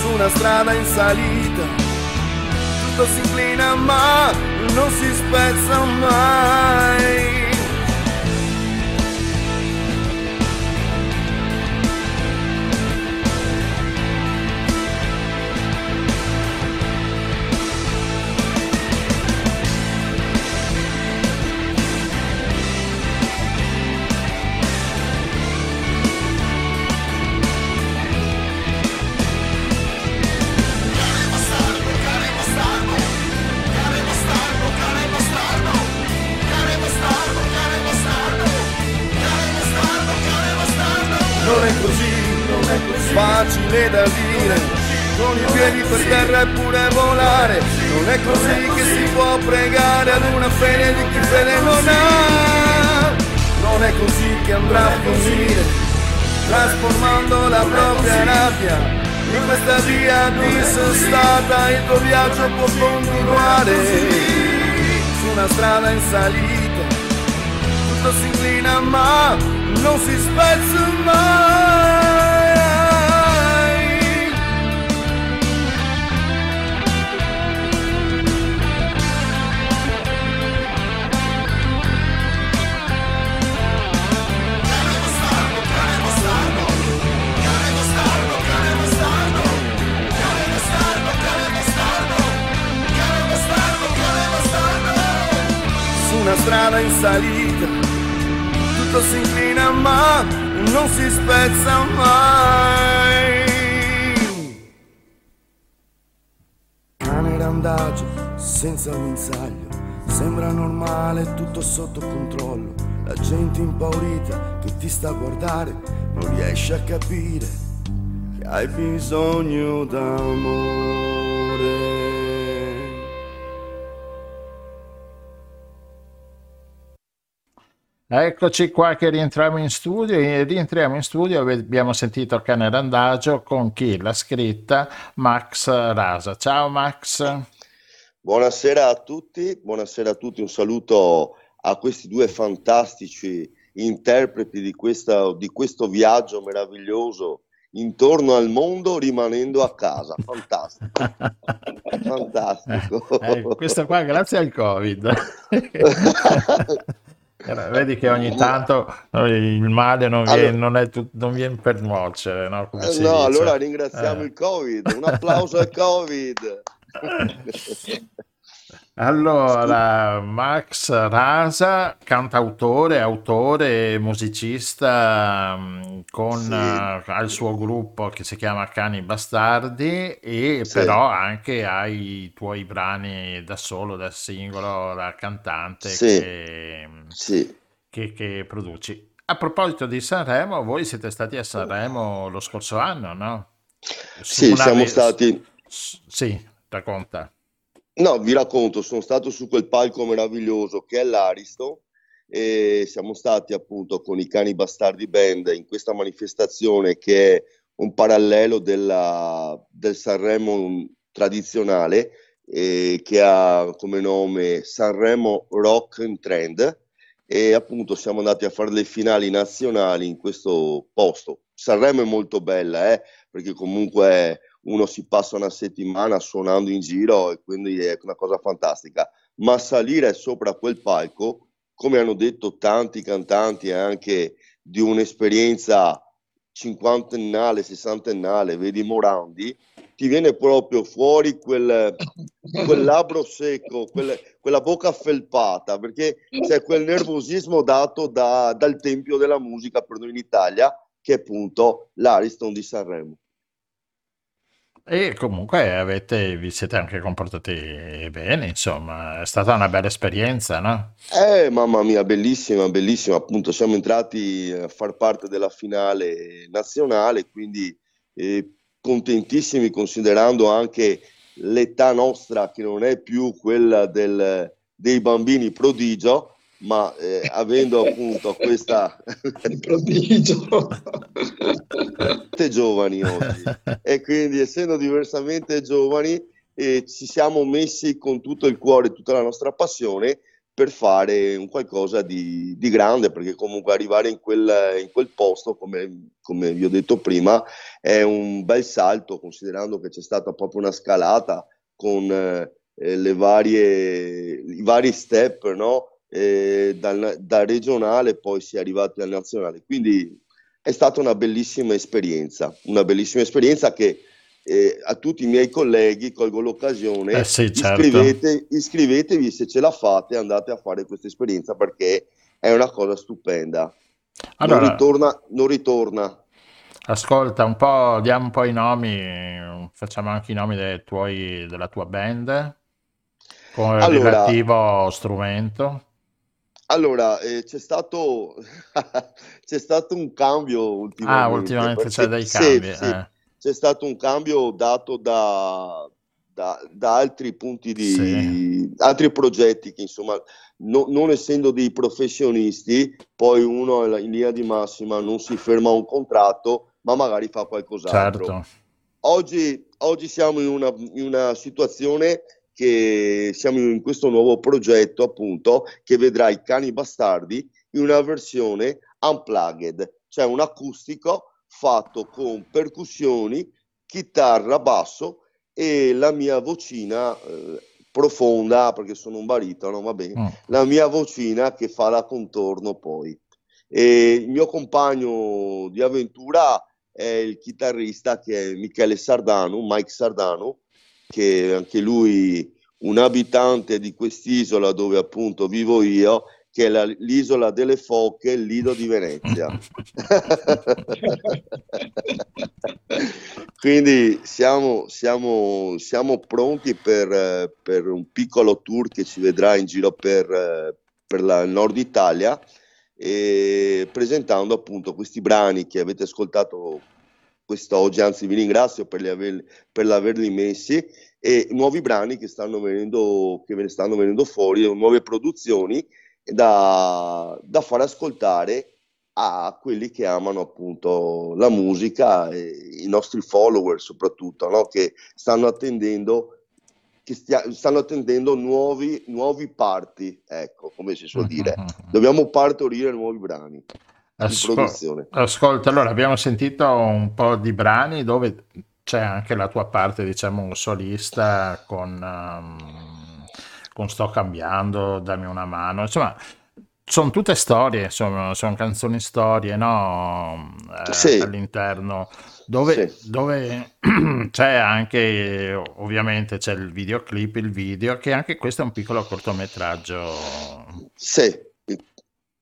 Su una strada in salita tutto si inclina ma non si spezza mai dissestata il tuo viaggio può continuare su una strada in salita, tutto si inclina ma non si spezza mai. Una strada in salita, tutto si inclina ma non si spezza mai. Cane randagio senza guinzaglio, sembra normale tutto sotto controllo. La gente impaurita che ti sta a guardare non riesce a capire che hai bisogno d'amore. Eccoci qua che rientriamo in studio e rientriamo in studio abbiamo sentito il cane randagio con chi l'ha scritta Max Rasa. Ciao Max. Buonasera a tutti, buonasera a tutti, un saluto a questi due fantastici interpreti di, questa, di questo viaggio meraviglioso intorno al mondo rimanendo a casa. Fantastico. (laughs) Fantastico. Eh, questo qua grazie al Covid. (laughs) Vedi che ogni tanto il male non viene, allora, non è, non viene per nuocere, no? Eh, no allora ringraziamo eh. il Covid, un applauso al Covid. (laughs) Allora, Max Rasa, cantautore, autore, musicista mm, con sì. uh, il suo gruppo che si chiama Cani Bastardi e sì. però anche hai i tuoi brani da solo, da singolo, da cantante sì. Che. Che, che produci. A proposito di Sanremo, voi siete stati a Sanremo lo scorso anno, no? Su sì, siamo ve... stati... Sì, racconta. No, vi racconto, sono stato su quel palco meraviglioso che è l'Aristo e siamo stati appunto con i Cani Bastardi Band in questa manifestazione che è un parallelo della, del Sanremo tradizionale eh, che ha come nome Sanremo Rock and Trend e appunto siamo andati a fare le finali nazionali in questo posto. Sanremo è molto bella eh, perché comunque è uno si passa una settimana suonando in giro e quindi è una cosa fantastica. Ma salire sopra quel palco, come hanno detto tanti cantanti anche di un'esperienza cinquantennale, sessantennale, vedi Morandi, ti viene proprio fuori quel, quel labbro secco, quel, quella bocca felpata, perché c'è quel nervosismo dato da, dal tempio della musica per noi in Italia, che è appunto l'Ariston di Sanremo. E comunque avete, vi siete anche comportati bene, insomma, è stata una bella esperienza, no? Eh, mamma mia, bellissima, bellissima. Appunto, siamo entrati a far parte della finale nazionale, quindi eh, contentissimi considerando anche l'età nostra che non è più quella del, dei bambini prodigio, ma eh, avendo appunto questa (laughs) prodigio (laughs) giovani oggi e quindi essendo diversamente giovani eh, ci siamo messi con tutto il cuore tutta la nostra passione per fare un qualcosa di, di grande, perché comunque arrivare in quel, in quel posto, come, come, vi ho detto prima, è un bel salto, considerando che c'è stata proprio una scalata con eh, le varie, i vari step, no? Eh, dal, da regionale poi si è arrivati al nazionale. Quindi è stata una bellissima esperienza, una bellissima esperienza che eh, a tutti i miei colleghi colgo l'occasione, eh sì, certo. iscrivete, iscrivetevi se ce la fate, andate a fare questa esperienza perché è una cosa stupenda. Allora, non ritorna, non ritorna. Ascolta, un po', diamo un po' i nomi, facciamo anche i nomi tuoi, della tua band, con il allora, relativo strumento. Allora, eh, c'è stato, (laughs) c'è stato un cambio ultimamente. Ah, ultimamente c'è dei cambi. Sì, eh c'è stato un cambio dato da, da, da altri punti di sì. altri progetti che insomma no, non essendo dei professionisti poi uno in linea di massima non si ferma a un contratto ma magari fa qualcos'altro certo. oggi, oggi siamo in una, in una situazione che siamo in questo nuovo progetto appunto che vedrà i cani bastardi in una versione unplugged cioè un acustico fatto con percussioni, chitarra, basso e la mia vocina eh, profonda, perché sono un baritono, va bene, mm. la mia vocina che fa la contorno poi. E il mio compagno di avventura è il chitarrista che è Michele Sardano, Mike Sardano, che anche lui un abitante di quest'isola dove appunto vivo io che è la, l'isola delle foche, il lido di Venezia. (laughs) Quindi siamo, siamo, siamo pronti per, per, un piccolo tour che ci vedrà in giro per, per la Nord Italia e presentando appunto questi brani che avete ascoltato quest'oggi, anzi vi ringrazio per, aver, per averli messi e nuovi brani che stanno venendo, che stanno venendo fuori, nuove produzioni da, da far ascoltare a quelli che amano appunto la musica e i nostri follower soprattutto, no? che stanno attendendo che stia, stanno attendendo nuovi, nuovi parti, ecco, come si suol dire. (laughs) Dobbiamo partorire nuovi brani. Ascol- ascolta, allora abbiamo sentito un po' di brani dove c'è anche la tua parte, diciamo, solista con um, con Sto cambiando, dammi una mano, insomma, sono tutte storie, insomma, sono canzoni storie, no? Eh, sì. All'interno, dove, sì. dove (clears throat) c'è anche, ovviamente c'è il videoclip, il video, che anche questo è un piccolo cortometraggio. Sì,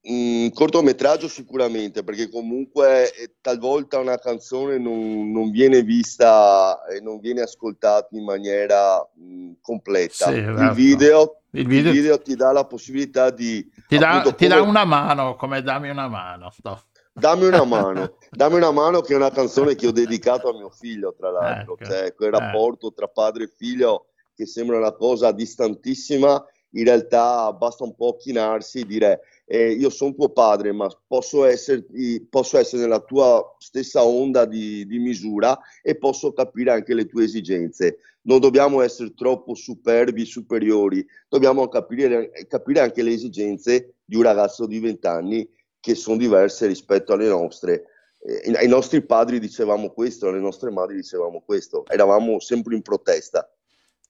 un cortometraggio sicuramente, perché comunque eh, talvolta una canzone non, non, viene vista e non viene ascoltata in maniera mh, completa. Sì, il, video, il, video... il, video, ti dà la possibilità di... Ti, dà, appunto, ti come... dà una mano, come dammi una mano. No. Dammi una (laughs) mano, dammi una mano che è una canzone che ho dedicato a mio figlio, tra l'altro, ecco. cioè quel eh. rapporto tra padre e figlio che sembra una cosa distantissima, in realtà basta un po' chinarsi e dire eh, io sono tuo padre, ma posso essere, posso essere nella tua stessa onda di, di, misura e posso capire anche le tue esigenze. Non dobbiamo essere troppo superbi, superiori, dobbiamo capire, capire anche le esigenze di un ragazzo di 20 anni che sono diverse rispetto alle nostre. Eh, ai nostri padri dicevamo questo, alle nostre madri dicevamo questo, eravamo sempre in protesta.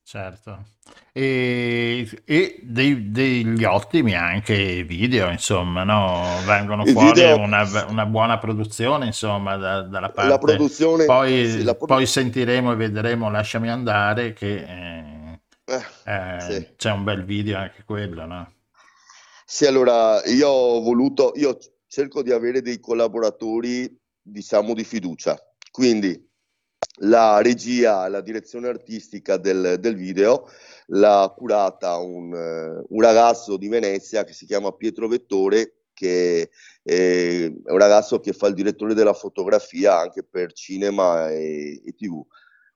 Certo. E, e dei- degli ottimi anche video, insomma, no? Vengono fuori video, una, una buona produzione, insomma, da- dalla la produzione, Poi, sì, la poi sentiremo e vedremo Lasciami andare che eh, eh, eh, sì. c'è un bel video anche quello, no? Sì, allora io ho voluto, io cerco di avere dei collaboratori, diciamo, di fiducia. Quindi la regia, la direzione artistica del, del video l'ha curata un, un, ragazzo di Venezia che si chiama Pietro Vettore, che è un ragazzo che fa il direttore della fotografia anche per cinema e, e tv.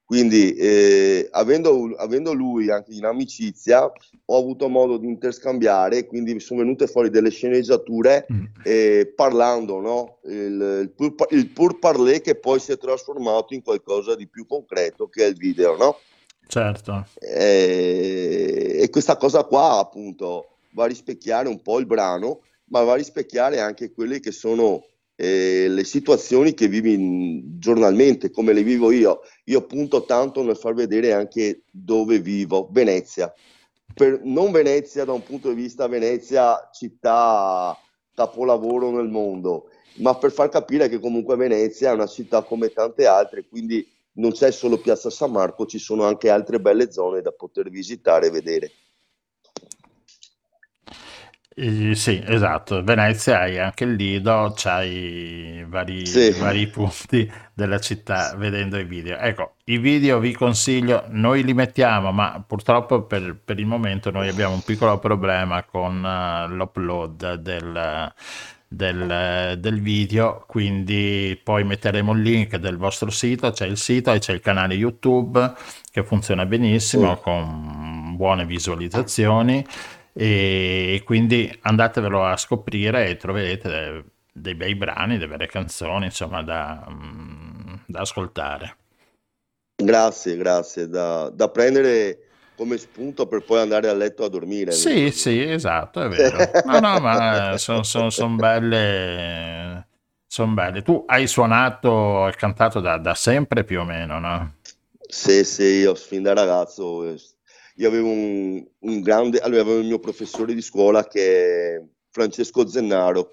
Quindi, eh, avendo, avendo, lui anche in amicizia, ho avuto modo di interscambiare, quindi sono venute fuori delle sceneggiature mm. eh, parlando, no? il, il, pur, il pur parler che poi si è trasformato in qualcosa di più concreto che è il video, no? Certo. E, e questa cosa qua, appunto, va a rispecchiare un po' il brano, ma va a rispecchiare anche quelle che sono eh, le situazioni che vivi giornalmente, come le vivo io. Io punto tanto nel far vedere anche dove vivo, Venezia. Per, non Venezia da un punto di vista Venezia città capolavoro nel mondo, ma per far capire che comunque Venezia è una città come tante altre, quindi non c'è solo Piazza San Marco, ci sono anche altre belle zone da poter visitare e vedere. Eh, sì, esatto. Venezia hai anche il Lido, c'hai vari, sì. vari punti della città vedendo i video. Ecco, i video vi consiglio, noi li mettiamo, ma purtroppo per, per il momento noi abbiamo un piccolo problema con uh, l'upload del, del, del, video, quindi poi metteremo il link del vostro sito, c'è il sito e c'è il canale YouTube che funziona benissimo sì. con buone visualizzazioni e quindi andatevelo a scoprire e troverete dei bei brani, delle belle canzoni, insomma, da, mm, da ascoltare. Grazie, grazie, da, da, prendere come spunto per poi andare a letto a dormire. Sì, sì, esatto, è vero. No, no, ma sono son, son belle, sono belle. Tu hai suonato e cantato da, da sempre più o meno, no? Sì, sì, io fin da ragazzo io avevo un, un grande, allora avevo il mio professore di scuola che è Francesco Zennaro,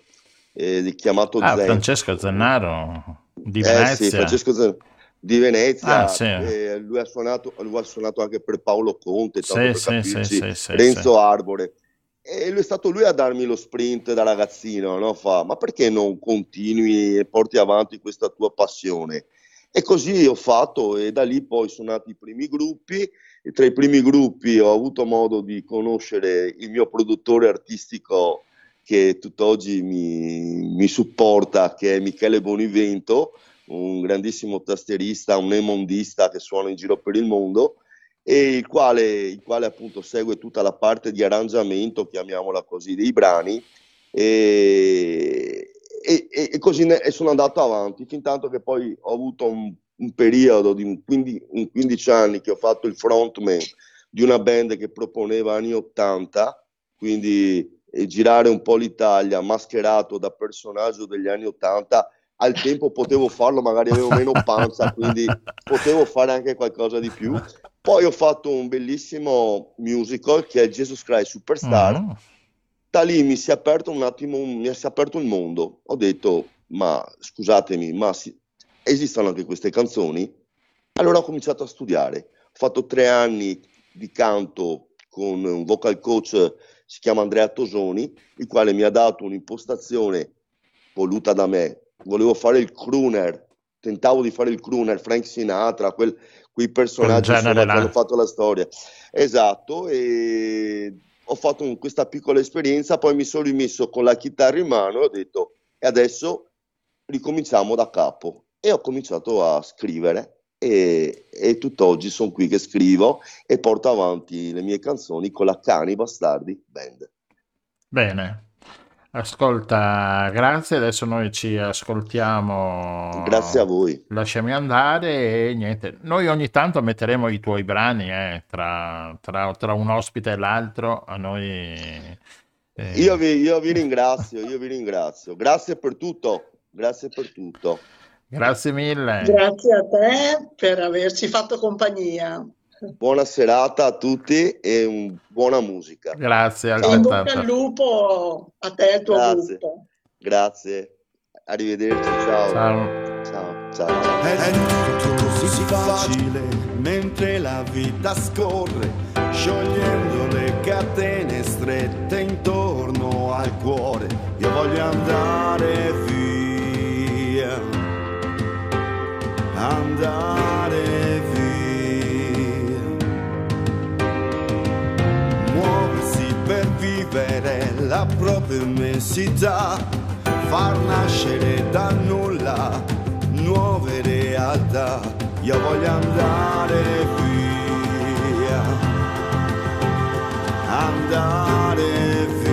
eh, chiamato ah, Zen. Francesco Zennaro di Venezia. Eh, sì, Francesco Zennaro di Venezia, ah, sì. eh, lui, ha suonato, lui, ha suonato, anche per Paolo Conte, sì, per capirci, Renzo Arbore. E lui è stato lui a darmi lo sprint da ragazzino, no? Fa, ma perché non continui e porti avanti questa tua passione? E così ho fatto e da lì poi sono nati i primi gruppi tra i primi gruppi ho avuto modo di conoscere il mio produttore artistico che tutt'oggi mi, mi supporta, che è Michele Bonivento, un grandissimo tasterista, un emondista che suona in giro per il mondo e il quale, il quale appunto segue tutta la parte di arrangiamento, chiamiamola così, dei brani. E, e, e così ne, e sono andato avanti fin tanto che poi ho avuto un un periodo di un 15, un 15 anni che ho fatto il frontman di una band che proponeva anni 80, quindi eh, girare un po' l'Italia mascherato da personaggio degli anni 80 al tempo potevo farlo, magari avevo meno panza, (laughs) quindi potevo fare anche qualcosa di più. Poi ho fatto un bellissimo musical che è Jesus Christ Superstar. Mm. Da lì mi si è aperto un attimo, mi si è aperto il mondo. Ho detto, ma scusatemi, ma si, esistono anche queste canzoni? Allora ho cominciato a studiare. Ho fatto tre anni di canto con un vocal coach, si chiama Andrea Tosoni, il quale mi ha dato un'impostazione voluta da me. Volevo fare il crooner, tentavo di fare il crooner, Frank Sinatra, quel, quei personaggi che hanno fatto la storia. Esatto, e ho fatto un, questa piccola esperienza, poi mi sono rimesso con la chitarra in mano e ho detto, e adesso ricominciamo da capo e ho cominciato a scrivere e, e tutt'oggi sono qui che scrivo e porto avanti le mie canzoni con la Cani Bastardi Band. Bene, Ascolta, grazie. Adesso noi ci ascoltiamo. Grazie a voi. Lasciami andare e niente. Noi ogni tanto metteremo i tuoi brani eh, tra, tra, tra, un ospite e l'altro. A noi. Eh... Io, vi, io vi ringrazio, io vi ringrazio. Grazie per tutto. Grazie per tutto. Grazie mille. Grazie a te per averci fatto compagnia. Buona serata a tutti e buona musica. Grazie. E in bocca al lupo a te e al tuo Grazie. gruppo. Grazie. Arrivederci. Ciao. Ciao. Ciao. ciao. È tutto così facile mentre la vita scorre, sciogliendo le catene strette intorno al cuore. Io voglio andare andare via. Muoversi per vivere la propria immensità, far nascere da nulla nuove realtà. Io voglio andare via, andare via.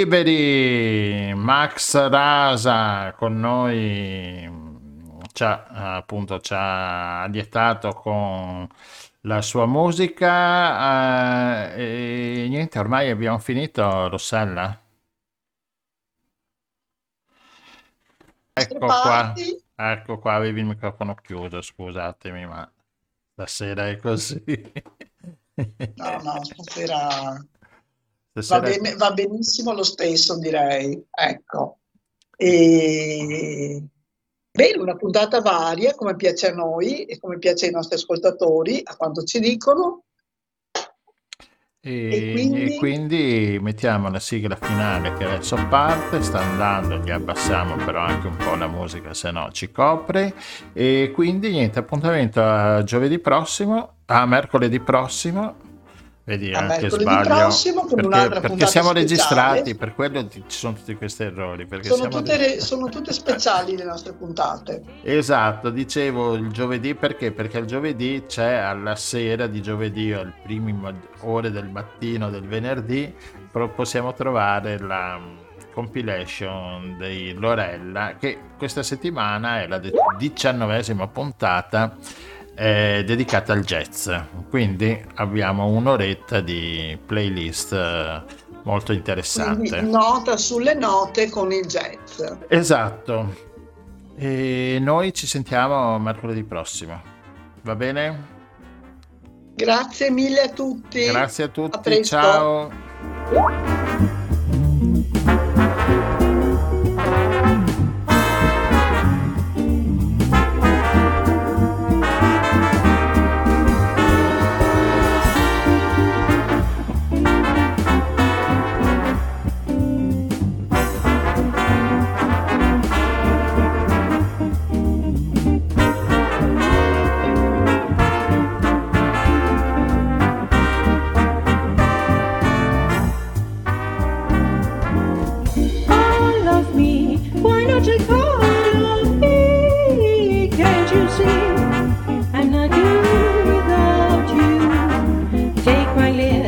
Liberi Max Rasa con noi ci ha, appunto ci ha lietato con la sua musica eh, e niente, ormai abbiamo finito, Rossella. Ecco qua, ecco qua, avevi il microfono chiuso, scusatemi, ma stasera è così. No, no, stasera va, Stasera bene- va benissimo lo stesso, direi. Ecco. E... Bene, una puntata varia, come piace a noi e come piace ai nostri ascoltatori, a quanto ci dicono. E, E quindi? e quindi mettiamo la sigla finale che adesso parte, sta andando, gli abbassiamo però anche un po' la musica, se no ci copre. E quindi niente, appuntamento a giovedì prossimo, a mercoledì prossimo. Vedi, A anche mercoledì sbaglio. prossimo con perché, un'altra perché siamo speciale. registrati, per quello ci sono tutti questi errori. Perché Sono tutte, re- sono tutte speciali le nostre puntate. Esatto, dicevo il giovedì perché? Perché il giovedì c'è alla sera di giovedì o alle prime ma- ore del mattino del venerdì possiamo trovare la compilation di Lorella che questa settimana è la diciannovesima puntata eh, dedicata al jazz. Quindi abbiamo un'oretta di playlist eh, molto interessante. Quindi nota sulle note con il jazz. Esatto. E noi ci sentiamo mercoledì prossimo. Va bene? Grazie mille a tutti. Grazie a tutti. presto. Ciao.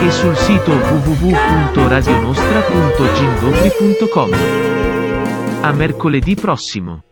E sul sito www.radionostra.gindopri.com. A mercoledì prossimo.